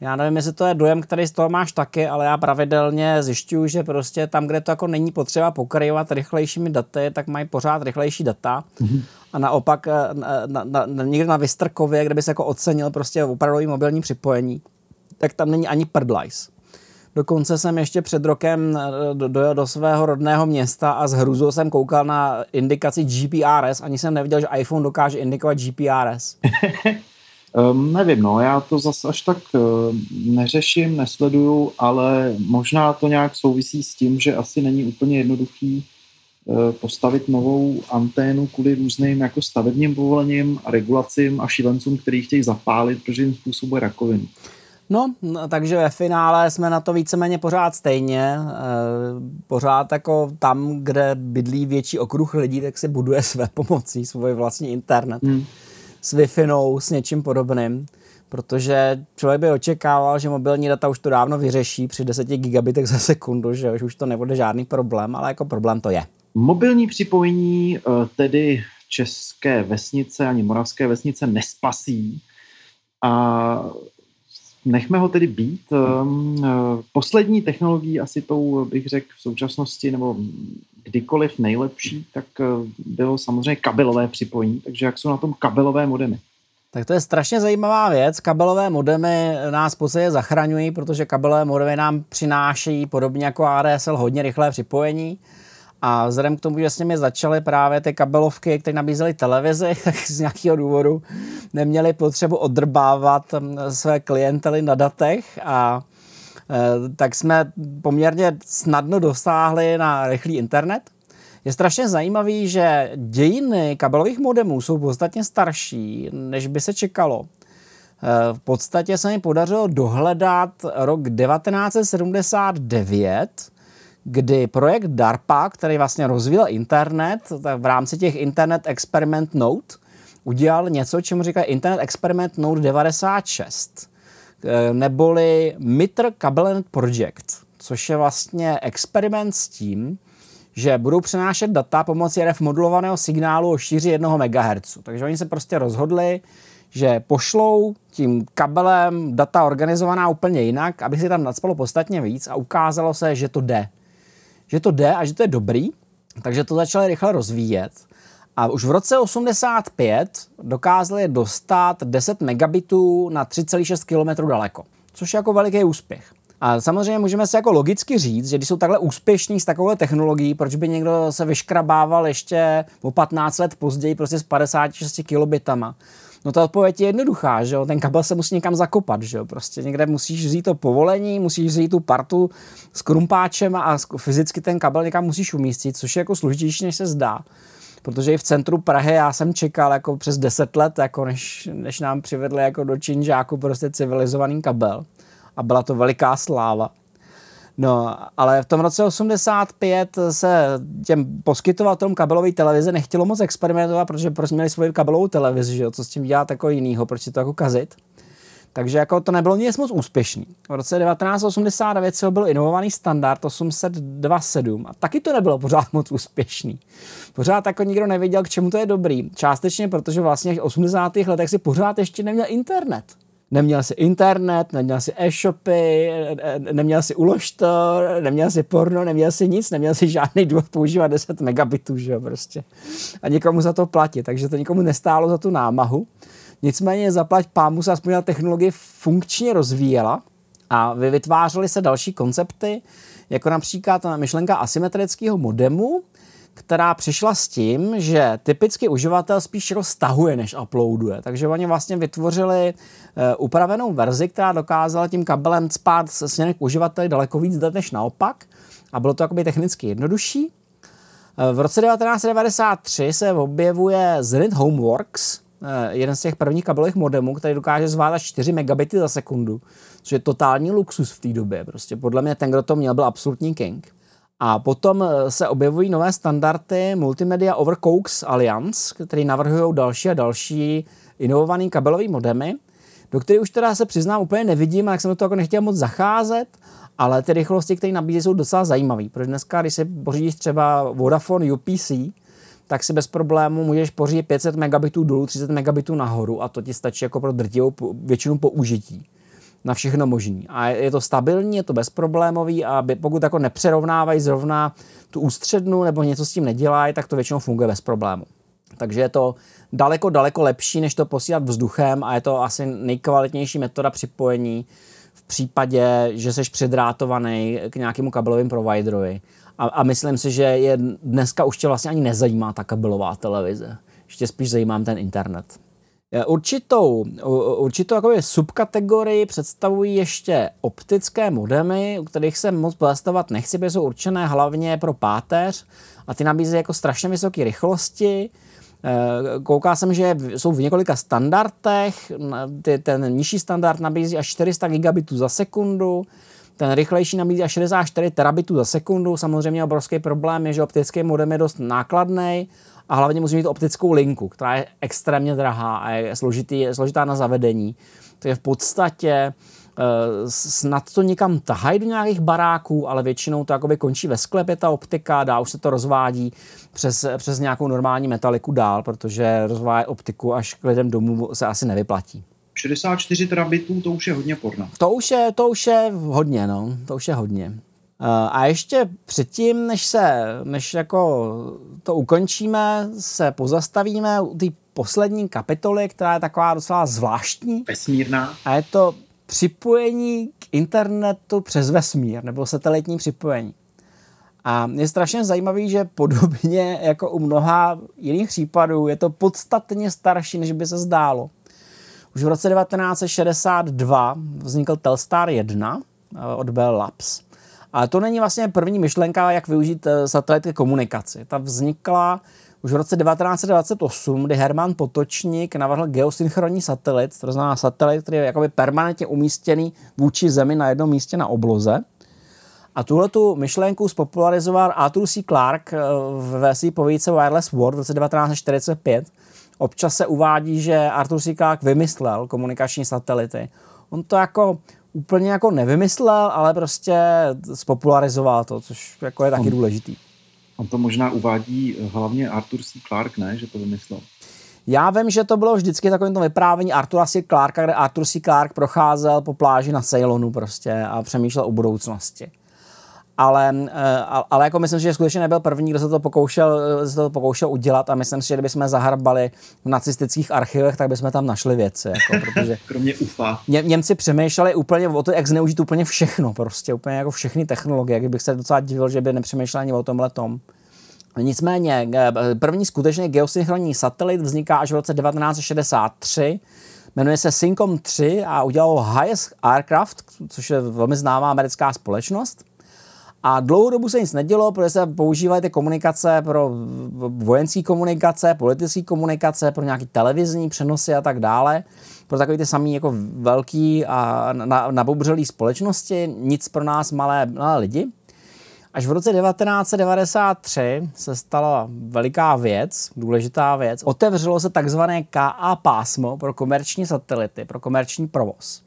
Já nevím, jestli to je dojem, který z toho máš taky, ale já pravidelně zjišťuju, že prostě tam, kde to jako není potřeba pokrývat rychlejšími daty, tak mají pořád rychlejší data. Mm-hmm. A naopak eh, na, na, na, někde na Vystrkově, kde by se jako ocenil prostě opravdový mobilní připojení, tak tam není ani prdlajs. Dokonce jsem ještě před rokem eh, dojel do svého rodného města a z hrůzou jsem koukal na indikaci GPRS. Ani jsem neviděl, že iPhone dokáže indikovat GPRS. um, nevím, no, já to zase až tak uh, neřeším, nesleduju, ale možná to nějak souvisí s tím, že asi není úplně jednoduchý postavit novou anténu kvůli různým jako stavebním povolením a regulacím a šílencům, který chtějí zapálit, protože jim způsobuje rakovinu. No, no, takže ve finále jsme na to víceméně pořád stejně. E, pořád jako tam, kde bydlí větší okruh lidí, tak si buduje své pomocí, svůj vlastní internet. Hmm. S wi s něčím podobným. Protože člověk by očekával, že mobilní data už to dávno vyřeší při 10 gigabitech za sekundu, že už to nebude žádný problém, ale jako problém to je. Mobilní připojení eh, tedy české vesnice ani moravské vesnice nespasí. A nechme ho tedy být. Ehm, eh, poslední technologií, asi tou bych řekl v současnosti, nebo kdykoliv nejlepší, tak eh, bylo samozřejmě kabelové připojení. Takže jak jsou na tom kabelové modemy? Tak to je strašně zajímavá věc. Kabelové modemy nás podstatě zachraňují, protože kabelové modemy nám přinášejí podobně jako ADSL hodně rychlé připojení. A vzhledem k tomu, že s nimi začaly právě ty kabelovky, které nabízely televizi, tak z nějakého důvodu neměli potřebu odrbávat mm, své klientely na datech a e, tak jsme poměrně snadno dosáhli na rychlý internet. Je strašně zajímavý, že dějiny kabelových modemů jsou podstatně starší, než by se čekalo. E, v podstatě se mi podařilo dohledat rok 1979, kdy projekt DARPA, který vlastně rozvíjel internet, tak v rámci těch Internet Experiment Note, udělal něco, čemu říká Internet Experiment Note 96, eh, neboli MITR Cablenet Project, což je vlastně experiment s tím, že budou přenášet data pomocí RF modulovaného signálu o šíři 1 MHz. Takže oni se prostě rozhodli, že pošlou tím kabelem data organizovaná úplně jinak, aby si tam nadspalo podstatně víc a ukázalo se, že to jde že to jde a že to je dobrý, takže to začali rychle rozvíjet. A už v roce 85 dokázali dostat 10 megabitů na 3,6 km daleko, což je jako veliký úspěch. A samozřejmě můžeme si jako logicky říct, že když jsou takhle úspěšní s takovou technologií, proč by někdo se vyškrabával ještě o 15 let později prostě s 56 kilobitama. No ta odpověď je jednoduchá, že jo? ten kabel se musí někam zakopat, že jo? prostě někde musíš vzít to povolení, musíš vzít tu partu s krumpáčem a fyzicky ten kabel někam musíš umístit, což je jako složitější, než se zdá. Protože i v centru Prahy já jsem čekal jako přes 10 let, jako než, než nám přivedli jako do činžáku prostě civilizovaný kabel. A byla to veliká sláva. No, ale v tom roce 85 se těm poskytovatelům kabelové televize nechtělo moc experimentovat, protože prostě měli svoji kabelovou televizi, že jo? co s tím dělat jako jinýho, proč si to jako kazit. Takže jako to nebylo nic moc úspěšný. V roce 1989 se byl inovovaný standard 802.7 a taky to nebylo pořád moc úspěšný. Pořád jako nikdo nevěděl, k čemu to je dobrý. Částečně, protože vlastně v 80. letech si pořád ještě neměl internet. Neměl si internet, neměl si e-shopy, neměl si uložtor, neměl si porno, neměl si nic, neměl si žádný důvod používat 10 megabitů, že jo, prostě. A nikomu za to platit, takže to nikomu nestálo za tu námahu. Nicméně zaplať pámu se aspoň ta technologie funkčně rozvíjela a vytvářely se další koncepty, jako například myšlenka asymetrického modemu, která přišla s tím, že typicky uživatel spíš roztahuje, než uploaduje. Takže oni vlastně vytvořili uh, upravenou verzi, která dokázala tím kabelem spát směrem k uživateli daleko víc dat než naopak. A bylo to jakoby technicky jednodušší. Uh, v roce 1993 se objevuje Zenit Homeworks, uh, jeden z těch prvních kabelových modemů, který dokáže zvládat 4 megabity za sekundu, což je totální luxus v té době. Prostě podle mě ten, kdo to měl, byl absolutní king. A potom eh, se objevují nové standardy Multimedia Over Coax Alliance, který navrhují další a další inovovaný kabelový modemy, do kterých už teda se přiznám úplně nevidím, a jak jsem do toho jako nechtěl moc zacházet, ale ty rychlosti, které nabízí, jsou docela zajímavé. Protože dneska, když si pořídíš třeba Vodafone UPC, tak si bez problému můžeš pořídit 500 megabitů dolů, 30 megabitů nahoru a to ti stačí jako pro drtivou většinu použití na všechno možný. A je to stabilní, je to bezproblémový a pokud jako nepřerovnávají zrovna tu ústřednu nebo něco s tím nedělají, tak to většinou funguje bez problému. Takže je to daleko, daleko lepší, než to posílat vzduchem a je to asi nejkvalitnější metoda připojení v případě, že jsi předrátovaný k nějakému kabelovým providerovi. A, a myslím si, že je dneska už tě vlastně ani nezajímá ta kabelová televize. Ještě spíš zajímá ten internet. Určitou, určitou jakoby subkategorii představují ještě optické modemy, u kterých se moc pozastavovat nechci, protože jsou určené hlavně pro páteř a ty nabízí jako strašně vysoké rychlosti. Eh, Kouká jsem, že jsou v několika standardech. Ten nižší standard nabízí až 400 gigabitů za sekundu, ten rychlejší nabízí až 64 terabitů za sekundu. Samozřejmě obrovský problém je, že optický modem je dost nákladný a hlavně musí mít optickou linku, která je extrémně drahá a je složitý, složitá na zavedení. Takže v podstatě eh, snad to někam tahají do nějakých baráků, ale většinou to jakoby končí ve sklepě ta optika, dá už se to rozvádí přes, přes nějakou normální metaliku dál, protože rozvádět optiku až k lidem domů se asi nevyplatí. 64 terabitů, to už je hodně porno. To už je, to už je hodně, no. To už je hodně. Eh, a ještě předtím, než se, než jako to ukončíme, se pozastavíme u té poslední kapitoly, která je taková docela zvláštní. Vesmírná. A je to připojení k internetu přes vesmír, nebo satelitní připojení. A je strašně zajímavý, že podobně jako u mnoha jiných případů je to podstatně starší, než by se zdálo. Už v roce 1962 vznikl Telstar 1 eh, od Bell Labs. Ale to není vlastně první myšlenka, jak využít eh, satelit ke komunikaci. Ta vznikla už v roce 1928, kdy Herman Potočník navrhl geosynchronní satelit, to znamená satelit, který je jakoby permanentně umístěný vůči Zemi na jednom místě na obloze. A tuhle tu myšlenku spopularizoval Arthur C. Clarke eh, ve své povídce Wireless World v roce 1945. Občas se uvádí, že Arthur C. Clarke vymyslel komunikační satelity. On to jako úplně jako nevymyslel, ale prostě spopularizoval to, což jako je taky on, důležitý. On to možná uvádí hlavně Arthur C. Clarke, ne, že to vymyslel? Já vím, že to bylo vždycky takovým to vyprávění Artura C. Clarka, kde Arthur C. Clarke procházel po pláži na Ceylonu prostě a přemýšlel o budoucnosti ale, eh, ale jako myslím si, že skutečně nebyl první, kdo se to pokoušel, se to pokoušel udělat a myslím si, že kdybychom zaharbali v nacistických archivech, tak bychom tam našli věci. Jako, protože Kromě UFA. Ně, Němci přemýšleli úplně o to, jak zneužít úplně všechno, prostě úplně jako všechny technologie. Kdybych se docela divil, že by nepřemýšleli ani o tomhle tom. Nicméně, eh, první skutečně geosynchronní satelit vzniká až v roce 1963 jmenuje se Syncom 3 a udělal Highest Aircraft, což je velmi známá americká společnost. A dlouhou dobu se nic nedělo, protože se používaly ty komunikace pro vojenské komunikace, politické komunikace, pro nějaké televizní přenosy a tak dále, pro takové ty samé jako velký a nabobřelý společnosti, nic pro nás malé, malé lidi. Až v roce 1993 se stala veliká věc, důležitá věc. Otevřelo se takzvané KA pásmo pro komerční satelity, pro komerční provoz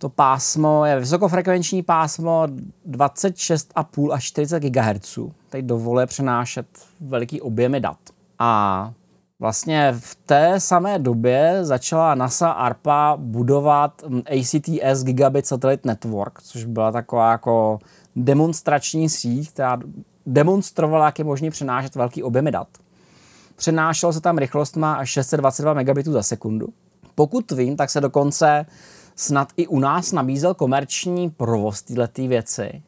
to pásmo je vysokofrekvenční pásmo 26,5 až 40 GHz. Tady dovoluje přenášet veliký objemy dat. A vlastně v té samé době začala NASA ARPA budovat ACTS Gigabit Satellite Network, což byla taková jako demonstrační síť, která demonstrovala, jak je možné přenášet velký objemy dat. Přenášelo se tam rychlostma až 622 megabitů za sekundu. Pokud vím, tak se dokonce snad i u nás nabízel komerční provoz tyhle věci.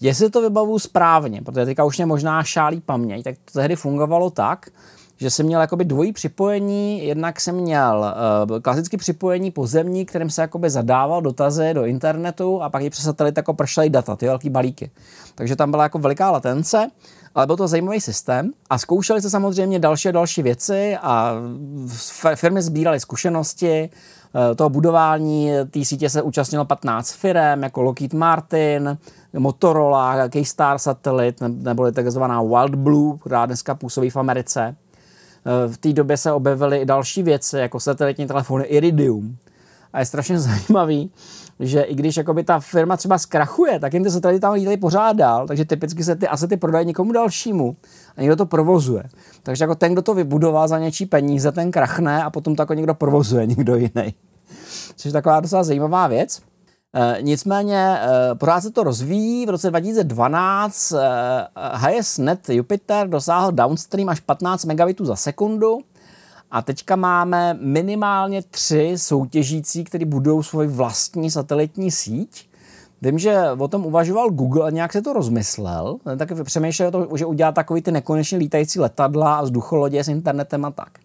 Jestli to vybavu správně, protože teďka už mě možná šálí paměť, tak to tehdy fungovalo tak, že jsem měl jakoby dvojí připojení, jednak jsem měl uh, klasické připojení pozemní, kterým se jakoby zadával dotazy do internetu a pak i přes satelit jako pršely data, ty velké balíky. Takže tam byla jako veliká latence, ale byl to zajímavý systém a zkoušeli se samozřejmě další a další věci a firmy sbíraly zkušenosti, toho budování té sítě se účastnilo 15 firm, jako Lockheed Martin, Motorola, K-Star Satellite, nebo takzvaná Wild Blue, která dneska působí v Americe. Eh, v té době se objevily i další věci, jako satelitní telefony Iridium. A je strašně zajímavý, že i když jakoby ta firma třeba zkrachuje, tak jim ty satelity tam lítají pořád dál, takže typicky se ty asety prodají někomu dalšímu a někdo to provozuje. Takže jako ten, kdo to vybudoval za něčí peníze, ten krachne a potom to jako někdo provozuje, někdo jiný. Což je taková docela zajímavá věc. E, nicméně e, pořád se to rozvíjí. V roce 2012 e, HSNet Jupiter dosáhl downstream až 15 megabitů za sekundu a teďka máme minimálně tři soutěžící, kteří budou svoji vlastní satelitní síť. Vím, že o tom uvažoval Google a nějak se to rozmyslel. Tak přemýšlel to, že udělá takový ty nekonečně lítající letadla a vzducholodě s internetem a tak.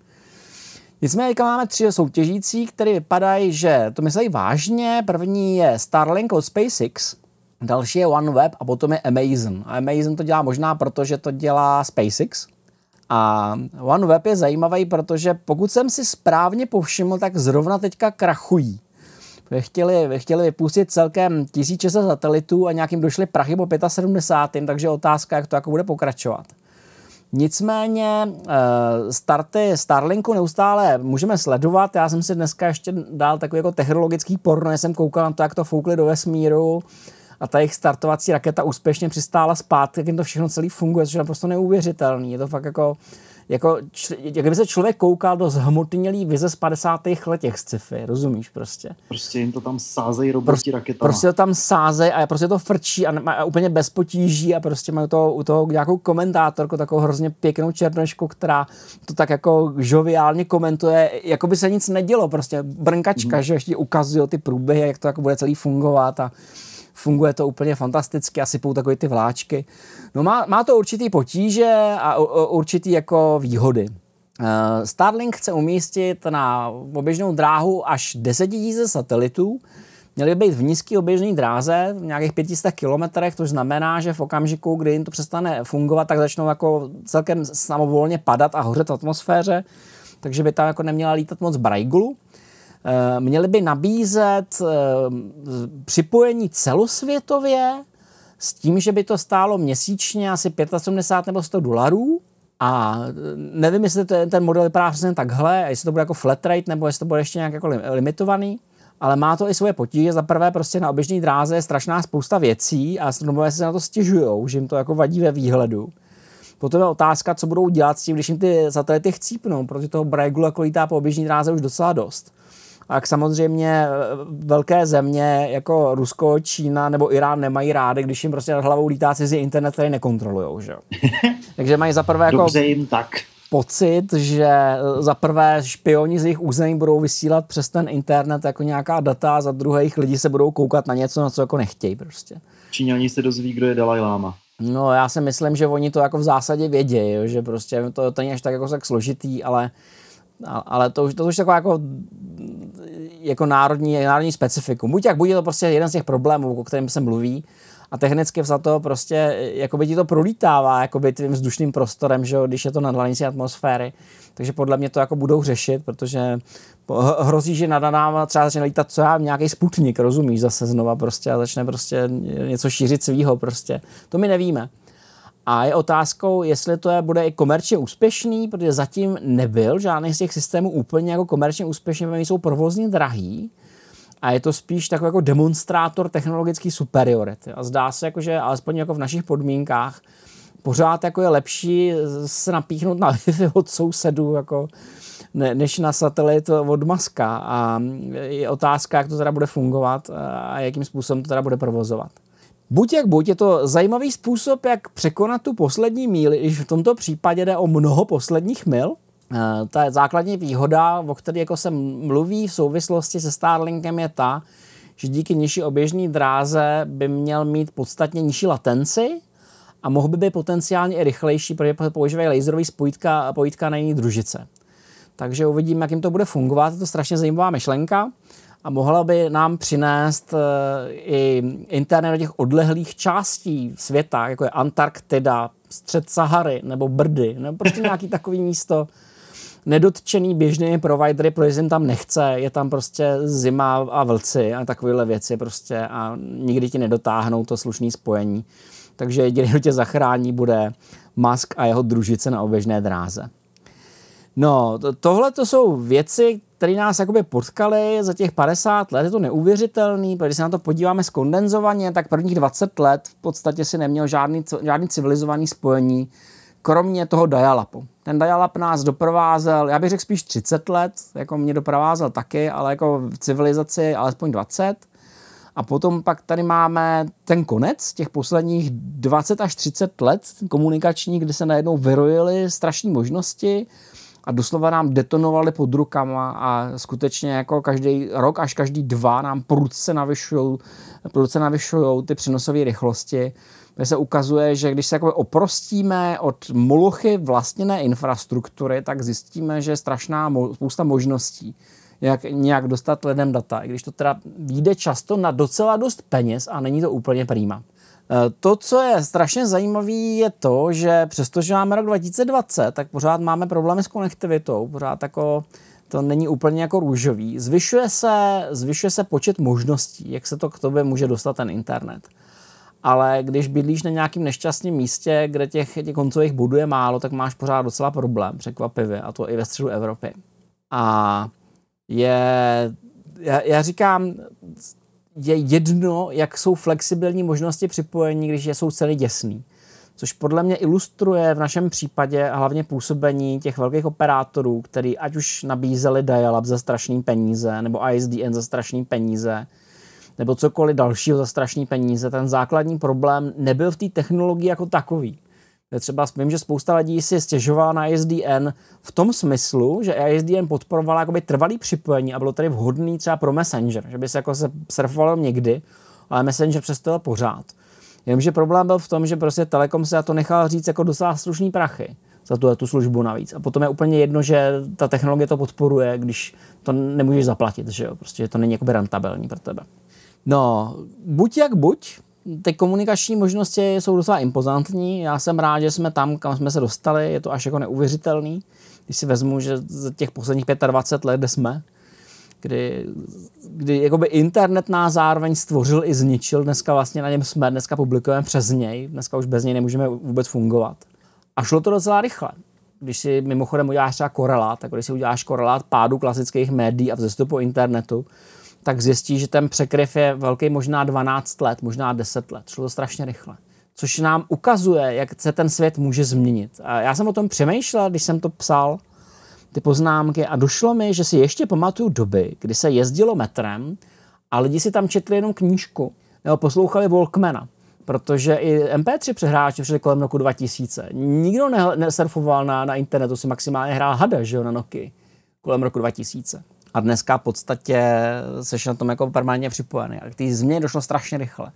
Nicméně máme tři soutěžící, které vypadají, že to myslí vážně. První je Starlink od SpaceX. Další je OneWeb a potom je Amazon. A Amazon to dělá možná proto, že to dělá SpaceX. A OneWeb je zajímavý, protože pokud jsem si správně povšiml, tak zrovna teďka krachují. Chtěli, chtěli vypustit celkem 1600 satelitů a nějakým došly prachy po 75. Takže otázka, jak to jako bude pokračovat. Nicméně eh, starty Starlinku neustále můžeme sledovat. Já jsem si dneska ještě dal takový jako technologický porno, jsem koukal na to, jak to foukli do vesmíru a ta jejich startovací raketa úspěšně přistála zpátky, jak jim to všechno celý funguje, což je naprosto neuvěřitelný. Je to fakt jako jako, jak by se člověk koukal do zhmotnělý vize z 50. let těch sci-fi, rozumíš prostě. Prostě jim to tam sázejí roboti prostě, raketama. Prostě to tam sázejí a prostě to frčí a, a, úplně bez potíží a prostě mají to, u toho nějakou komentátorku, takovou hrozně pěknou černošku, která to tak jako žoviálně komentuje, jako by se nic nedělo, prostě brnkačka, mm. že ještě ukazují ty průběhy, jak to jako bude celý fungovat a funguje to úplně fantasticky, asi sypou takové ty vláčky. No má, má to určitý potíže a určitý jako výhody. Eh, Starlink chce umístit na oběžnou dráhu až 10 000 satelitů, měly být v nízké oběžné dráze, v nějakých 500 kilometrech, to znamená, že v okamžiku, kdy jim to přestane fungovat, tak začnou jako celkem samovolně padat a hořet v atmosféře, takže by tam jako neměla lítat moc brajgulu. Eh, měli by nabízet eh, připojení celosvětově s tím, že by to stálo měsíčně asi 75 nebo 100 dolarů. A eh, nevím, jestli ten, ten model vypadá přesně takhle, jestli to bude jako flat rate, nebo jestli to bude ještě nějak jako limitovaný. Ale má to i svoje potíže. Za prvé prostě na oběžné dráze je strašná spousta věcí a astronomové se na to stěžují, že jim to jako vadí ve výhledu. Potom je otázka, co budou dělat s tím, když jim ty satelity chcípnou, protože toho Braigula jako lítá po oběžné dráze už docela dost. A samozřejmě e, velké země jako Rusko, Čína nebo Irán nemají rády, když jim prostě nad hlavou lítá cizí internet, který nekontrolujou. Že? Takže mají zaprvé jako Dobře jim tak. pocit, že e, za prvé špioni z jejich území budou vysílat přes ten internet jako nějaká data a za druhé jich lidi se budou koukat na něco, na co jako nechtějí prostě. Číňani se dozví, kdo je Dalai Lama. No já si myslím, že oni to jako v zásadě vědí, že prostě to, to není až tak jako tak složitý, ale ale to už, to už taková jako, jako národní, národní specifikum. Buď jak buď je to prostě jeden z těch problémů, o kterém se mluví, a technicky za to prostě jako by ti to prolítává jako by tím vzdušným prostorem, že když je to nad hranicí atmosféry. Takže podle mě to jako budou řešit, protože hrozí, že nad náma třeba začne lítat co já, nějaký sputnik, rozumíš, zase znova prostě a začne prostě něco šířit svýho prostě. To my nevíme. A je otázkou, jestli to je, bude i komerčně úspěšný, protože zatím nebyl žádný z těch systémů úplně jako komerčně úspěšný, protože jsou provozně drahý. A je to spíš takový jako demonstrátor technologické superiority. A zdá se, jako, že alespoň jako v našich podmínkách pořád jako je lepší se napíchnout na Wi-Fi od sousedů, jako, ne, než na satelit od Maska. A je otázka, jak to teda bude fungovat a jakým způsobem to teda bude provozovat. Buď jak buď, je to zajímavý způsob, jak překonat tu poslední míli, když v tomto případě jde o mnoho posledních mil. Eh, ta základní výhoda, o které jako se mluví v souvislosti se Starlinkem, je ta, že díky nižší oběžné dráze by měl mít podstatně nižší latenci a mohl by být potenciálně i rychlejší, protože používají laserový spojitka, pojitka na jiný družice. Takže uvidíme, jak jim to bude fungovat. Je to strašně zajímavá myšlenka a mohla by nám přinést eh, i internet do těch odlehlých částí světa, jako je Antarktida, střed Sahary nebo Brdy, nebo prostě nějaký takový místo nedotčený běžnými providery, protože jim tam nechce, je tam prostě zima a vlci a takovéhle věci prostě a nikdy ti nedotáhnou to slušné spojení. Takže jediný, kdo tě zachrání, bude Musk a jeho družice na oběžné dráze. No, to, tohle to jsou věci, které nás jakoby potkaly za těch 50 let. Je to neuvěřitelný, protože když se na to podíváme skondenzovaně, tak prvních 20 let v podstatě si neměl žádný, žádný civilizovaný spojení, kromě toho dialapu. Ten dialap nás doprovázel, já bych řekl spíš 30 let, jako mě doprovázel taky, ale jako v civilizaci alespoň 20. A potom pak tady máme ten konec těch posledních 20 až 30 let komunikační, kdy se najednou vyrojily strašné možnosti, a doslova nám detonovali pod rukama a skutečně jako každý rok až každý dva nám prudce navyšují prudce ty přenosové rychlosti. Kde se ukazuje, že když se oprostíme od molochy vlastněné infrastruktury, tak zjistíme, že je strašná mo- spousta možností, jak nějak dostat lidem data, i když to teda vyjde často na docela dost peněz a není to úplně prýma. Eh, to, co je strašně zajímavé, je to, že přestože máme rok 2020, tak pořád máme problémy s konektivitou, pořád jako to není úplně jako růžový. Zvyšuje se, zvyšuje se počet možností, jak se to k tobě může dostat ten internet. Ale když bydlíš na nějakém nešťastném místě, kde těch, těch koncových bodů je málo, tak máš pořád docela problém, překvapivě, a to i ve středu Evropy. A je, já, já říkám, je jedno, jak jsou flexibilní možnosti připojení, když jsou ceny děsný. Což podle mě ilustruje v našem případě hlavně působení těch velkých operátorů, který ať už nabízeli dial-up za strašný peníze, nebo ISDN za strašný peníze, nebo cokoliv dalšího za strašný peníze. Ten základní problém nebyl v té technologii jako takový. Třeba vím, že spousta lidí si stěžovala na ISDN v tom smyslu, že ISDN podporovala jakoby trvalý připojení a bylo tady vhodný třeba pro Messenger, že by se jako se surfovalo někdy, ale Messenger přesto pořád. Jenomže problém byl v tom, že prostě Telekom se to nechal říct jako docela slušný prachy za tu, tu službu navíc. A potom je úplně jedno, že ta technologie to podporuje, když to nemůžeš zaplatit, že jo? Prostě že to není jakoby rentabilní pro tebe. No, buď jak buď, ty komunikační možnosti jsou docela impozantní. Já jsem rád, že jsme tam, kam jsme se dostali. Je to až jako neuvěřitelný. Když si vezmu, že z těch posledních 25 let, kde jsme, kdy, kdy jakoby internet nás zároveň stvořil i zničil. Dneska vlastně na něm jsme, dneska publikujeme přes něj. Dneska už bez něj nemůžeme vůbec fungovat. A šlo to docela rychle. Když si mimochodem uděláš třeba korelát, tak když si uděláš korelát pádu klasických médií a vzestupu internetu, tak zjistí, že ten překryv je velký možná 12 let, možná 10 let. Šlo to strašně rychle. Což nám ukazuje, jak se ten svět může změnit. A já jsem o tom přemýšlel, když jsem to psal, ty poznámky, a došlo mi, že si ještě pamatuju doby, kdy se jezdilo metrem a lidi si tam četli jenom knížku nebo poslouchali Walkmana protože i MP3 přehráči přišli kolem roku 2000. Nikdo ne- nesurfoval na, na internetu, si maximálně hrál hada, že jo, na Nokia kolem roku 2000 a dneska v podstatě seš na tom jako permanentně připojený. A k té změně došlo strašně rychle.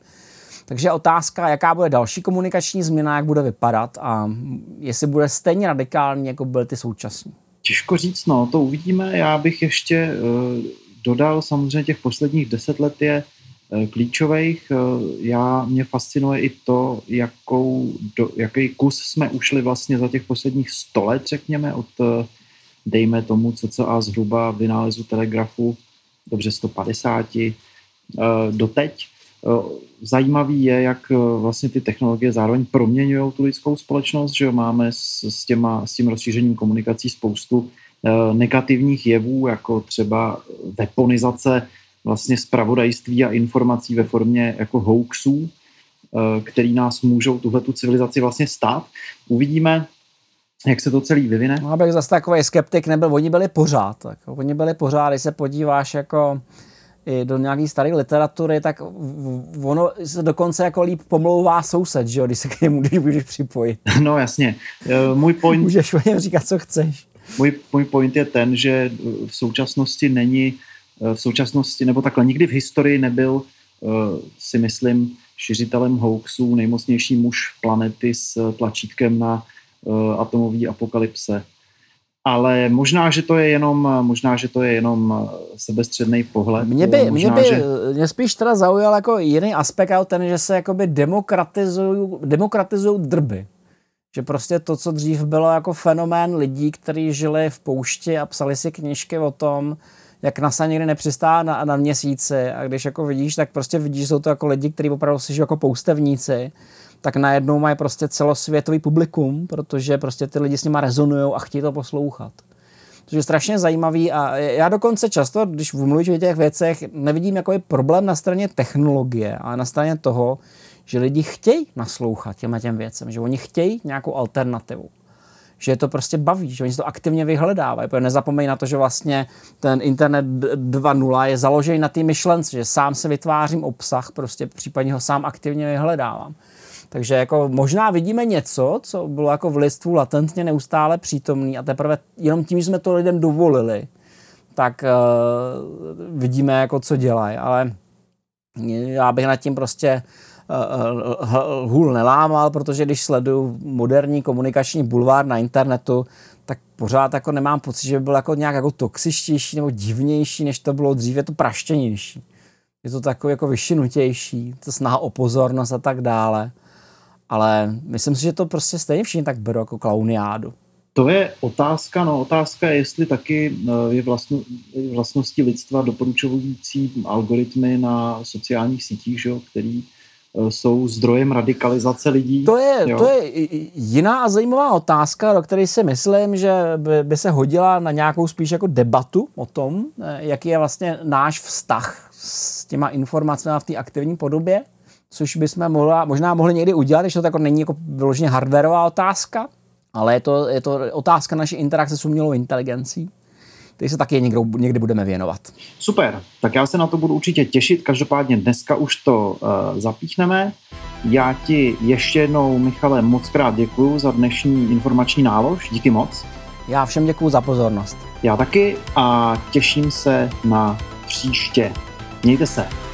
Takže otázka, jaká bude další komunikační změna, jak bude vypadat a jestli bude stejně radikální, jako byly ty současní. Těžko říct, no, to uvidíme. Já bych ještě uh, dodal, samozřejmě těch posledních deset let je uh, klíčových. Uh, já, mě fascinuje i to, jakou, do, jaký kus jsme ušli vlastně za těch posledních sto let, řekněme, od dejme tomu cca zhruba vynálezu telegrafu, dobře 150 eh, doteď. Eh, zajímavý je, jak eh, vlastně ty technologie zároveň proměňují tu lidskou společnost, že máme s, s, těma, s tím rozšířením komunikací spoustu negativních jevů, jako třeba weaponizace vlastně zpravodajství a informací ve formě jako hoaxů, který nás můžou tuhle tu civilizaci vlastně stát. Uvidíme, jak se to celý vyvine. No, abych zase takový skeptik nebyl, oni byli pořád. Tak. Oni byli pořád, když se podíváš jako i do nějaký staré literatury, tak ono se dokonce jako líp pomlouvá soused, že jo, když se k němu když můžeš připojit. No jasně. E, můj point... Můžeš o něm říkat, co chceš. Můj, můj point je ten, že v současnosti není, e, v současnosti, nebo takhle nikdy v historii nebyl, si myslím, šiřitelem hoaxů nejmocnější muž planety s tlačítkem na Eh, atomové apokalypse. Ale možná, že to je jenom, možná, že to je jenom eh, sebestředný pohled. Mě by, možná, mě by že... mě spíš teda zaujal jako jiný aspekt, ten, že se jakoby demokratizují, demokratizují drby. Že prostě to, co dřív bylo jako fenomén lidí, kteří žili v poušti a psali si knižky o tom, jak NASA někdy nepřistá na, na měsíci a když jako vidíš, tak prostě vidíš, že jsou to jako lidi, kteří opravdu si jako poustevníci tak najednou mají prostě celosvětový publikum, protože prostě ty lidi s nima rezonují a chtějí to poslouchat. Což je strašně zajímavý a já dokonce často, když mluvíš o těch věcech, nevidím jako problém na straně technologie, ale na straně toho, že lidi chtějí naslouchat těm těm věcem, že oni chtějí nějakou alternativu že je to prostě baví, že oni to aktivně vyhledávají. Protože nezapomeň na to, že vlastně ten internet 2.0 je založený na té myšlence, že sám se vytvářím obsah, prostě případně ho sám aktivně vyhledávám. Takže jako možná vidíme něco, co bylo jako v lidstvu latentně neustále přítomný a teprve jenom tím, že jsme to lidem dovolili, tak uh, vidíme jako co dělají, ale já bych nad tím prostě hůl nelámal, protože když sleduju moderní komunikační bulvár na internetu, tak pořád jako nemám pocit, že by byl jako nějak jako toxičtější nebo divnější, než to bylo dřív, je to praštěnější. Je to takový jako vyšinutější, to snaha o pozornost a tak dále. Ale myslím si, že to prostě stejně všichni tak berou jako klauniádu. To je otázka, no otázka je, jestli taky eh, je vlastno, vlastnosti lidstva doporučující algoritmy na sociálních sítích, že jo, který eh, jsou zdrojem radikalizace lidí. To je, jo. to je jiná a zajímavá otázka, do které si myslím, že by, by se hodila na nějakou spíš jako debatu o tom, eh, jaký je vlastně náš vztah s těma informacemi v té aktivní podobě, což bychom mohla, možná mohli někdy udělat, když to jako není jako vyloženě hardwareová otázka, ale je to, je to otázka naší interakce s umělou inteligencí, který se taky někdo, někdy budeme věnovat. Super, tak já se na to budu určitě těšit. Každopádně dneska už to uh, zapíchneme. Já ti ještě jednou, Michale, moc krát děkuji za dnešní informační nálož. Díky moc. Já všem děkuji za pozornost. Já taky a těším se na příště. Mějte se.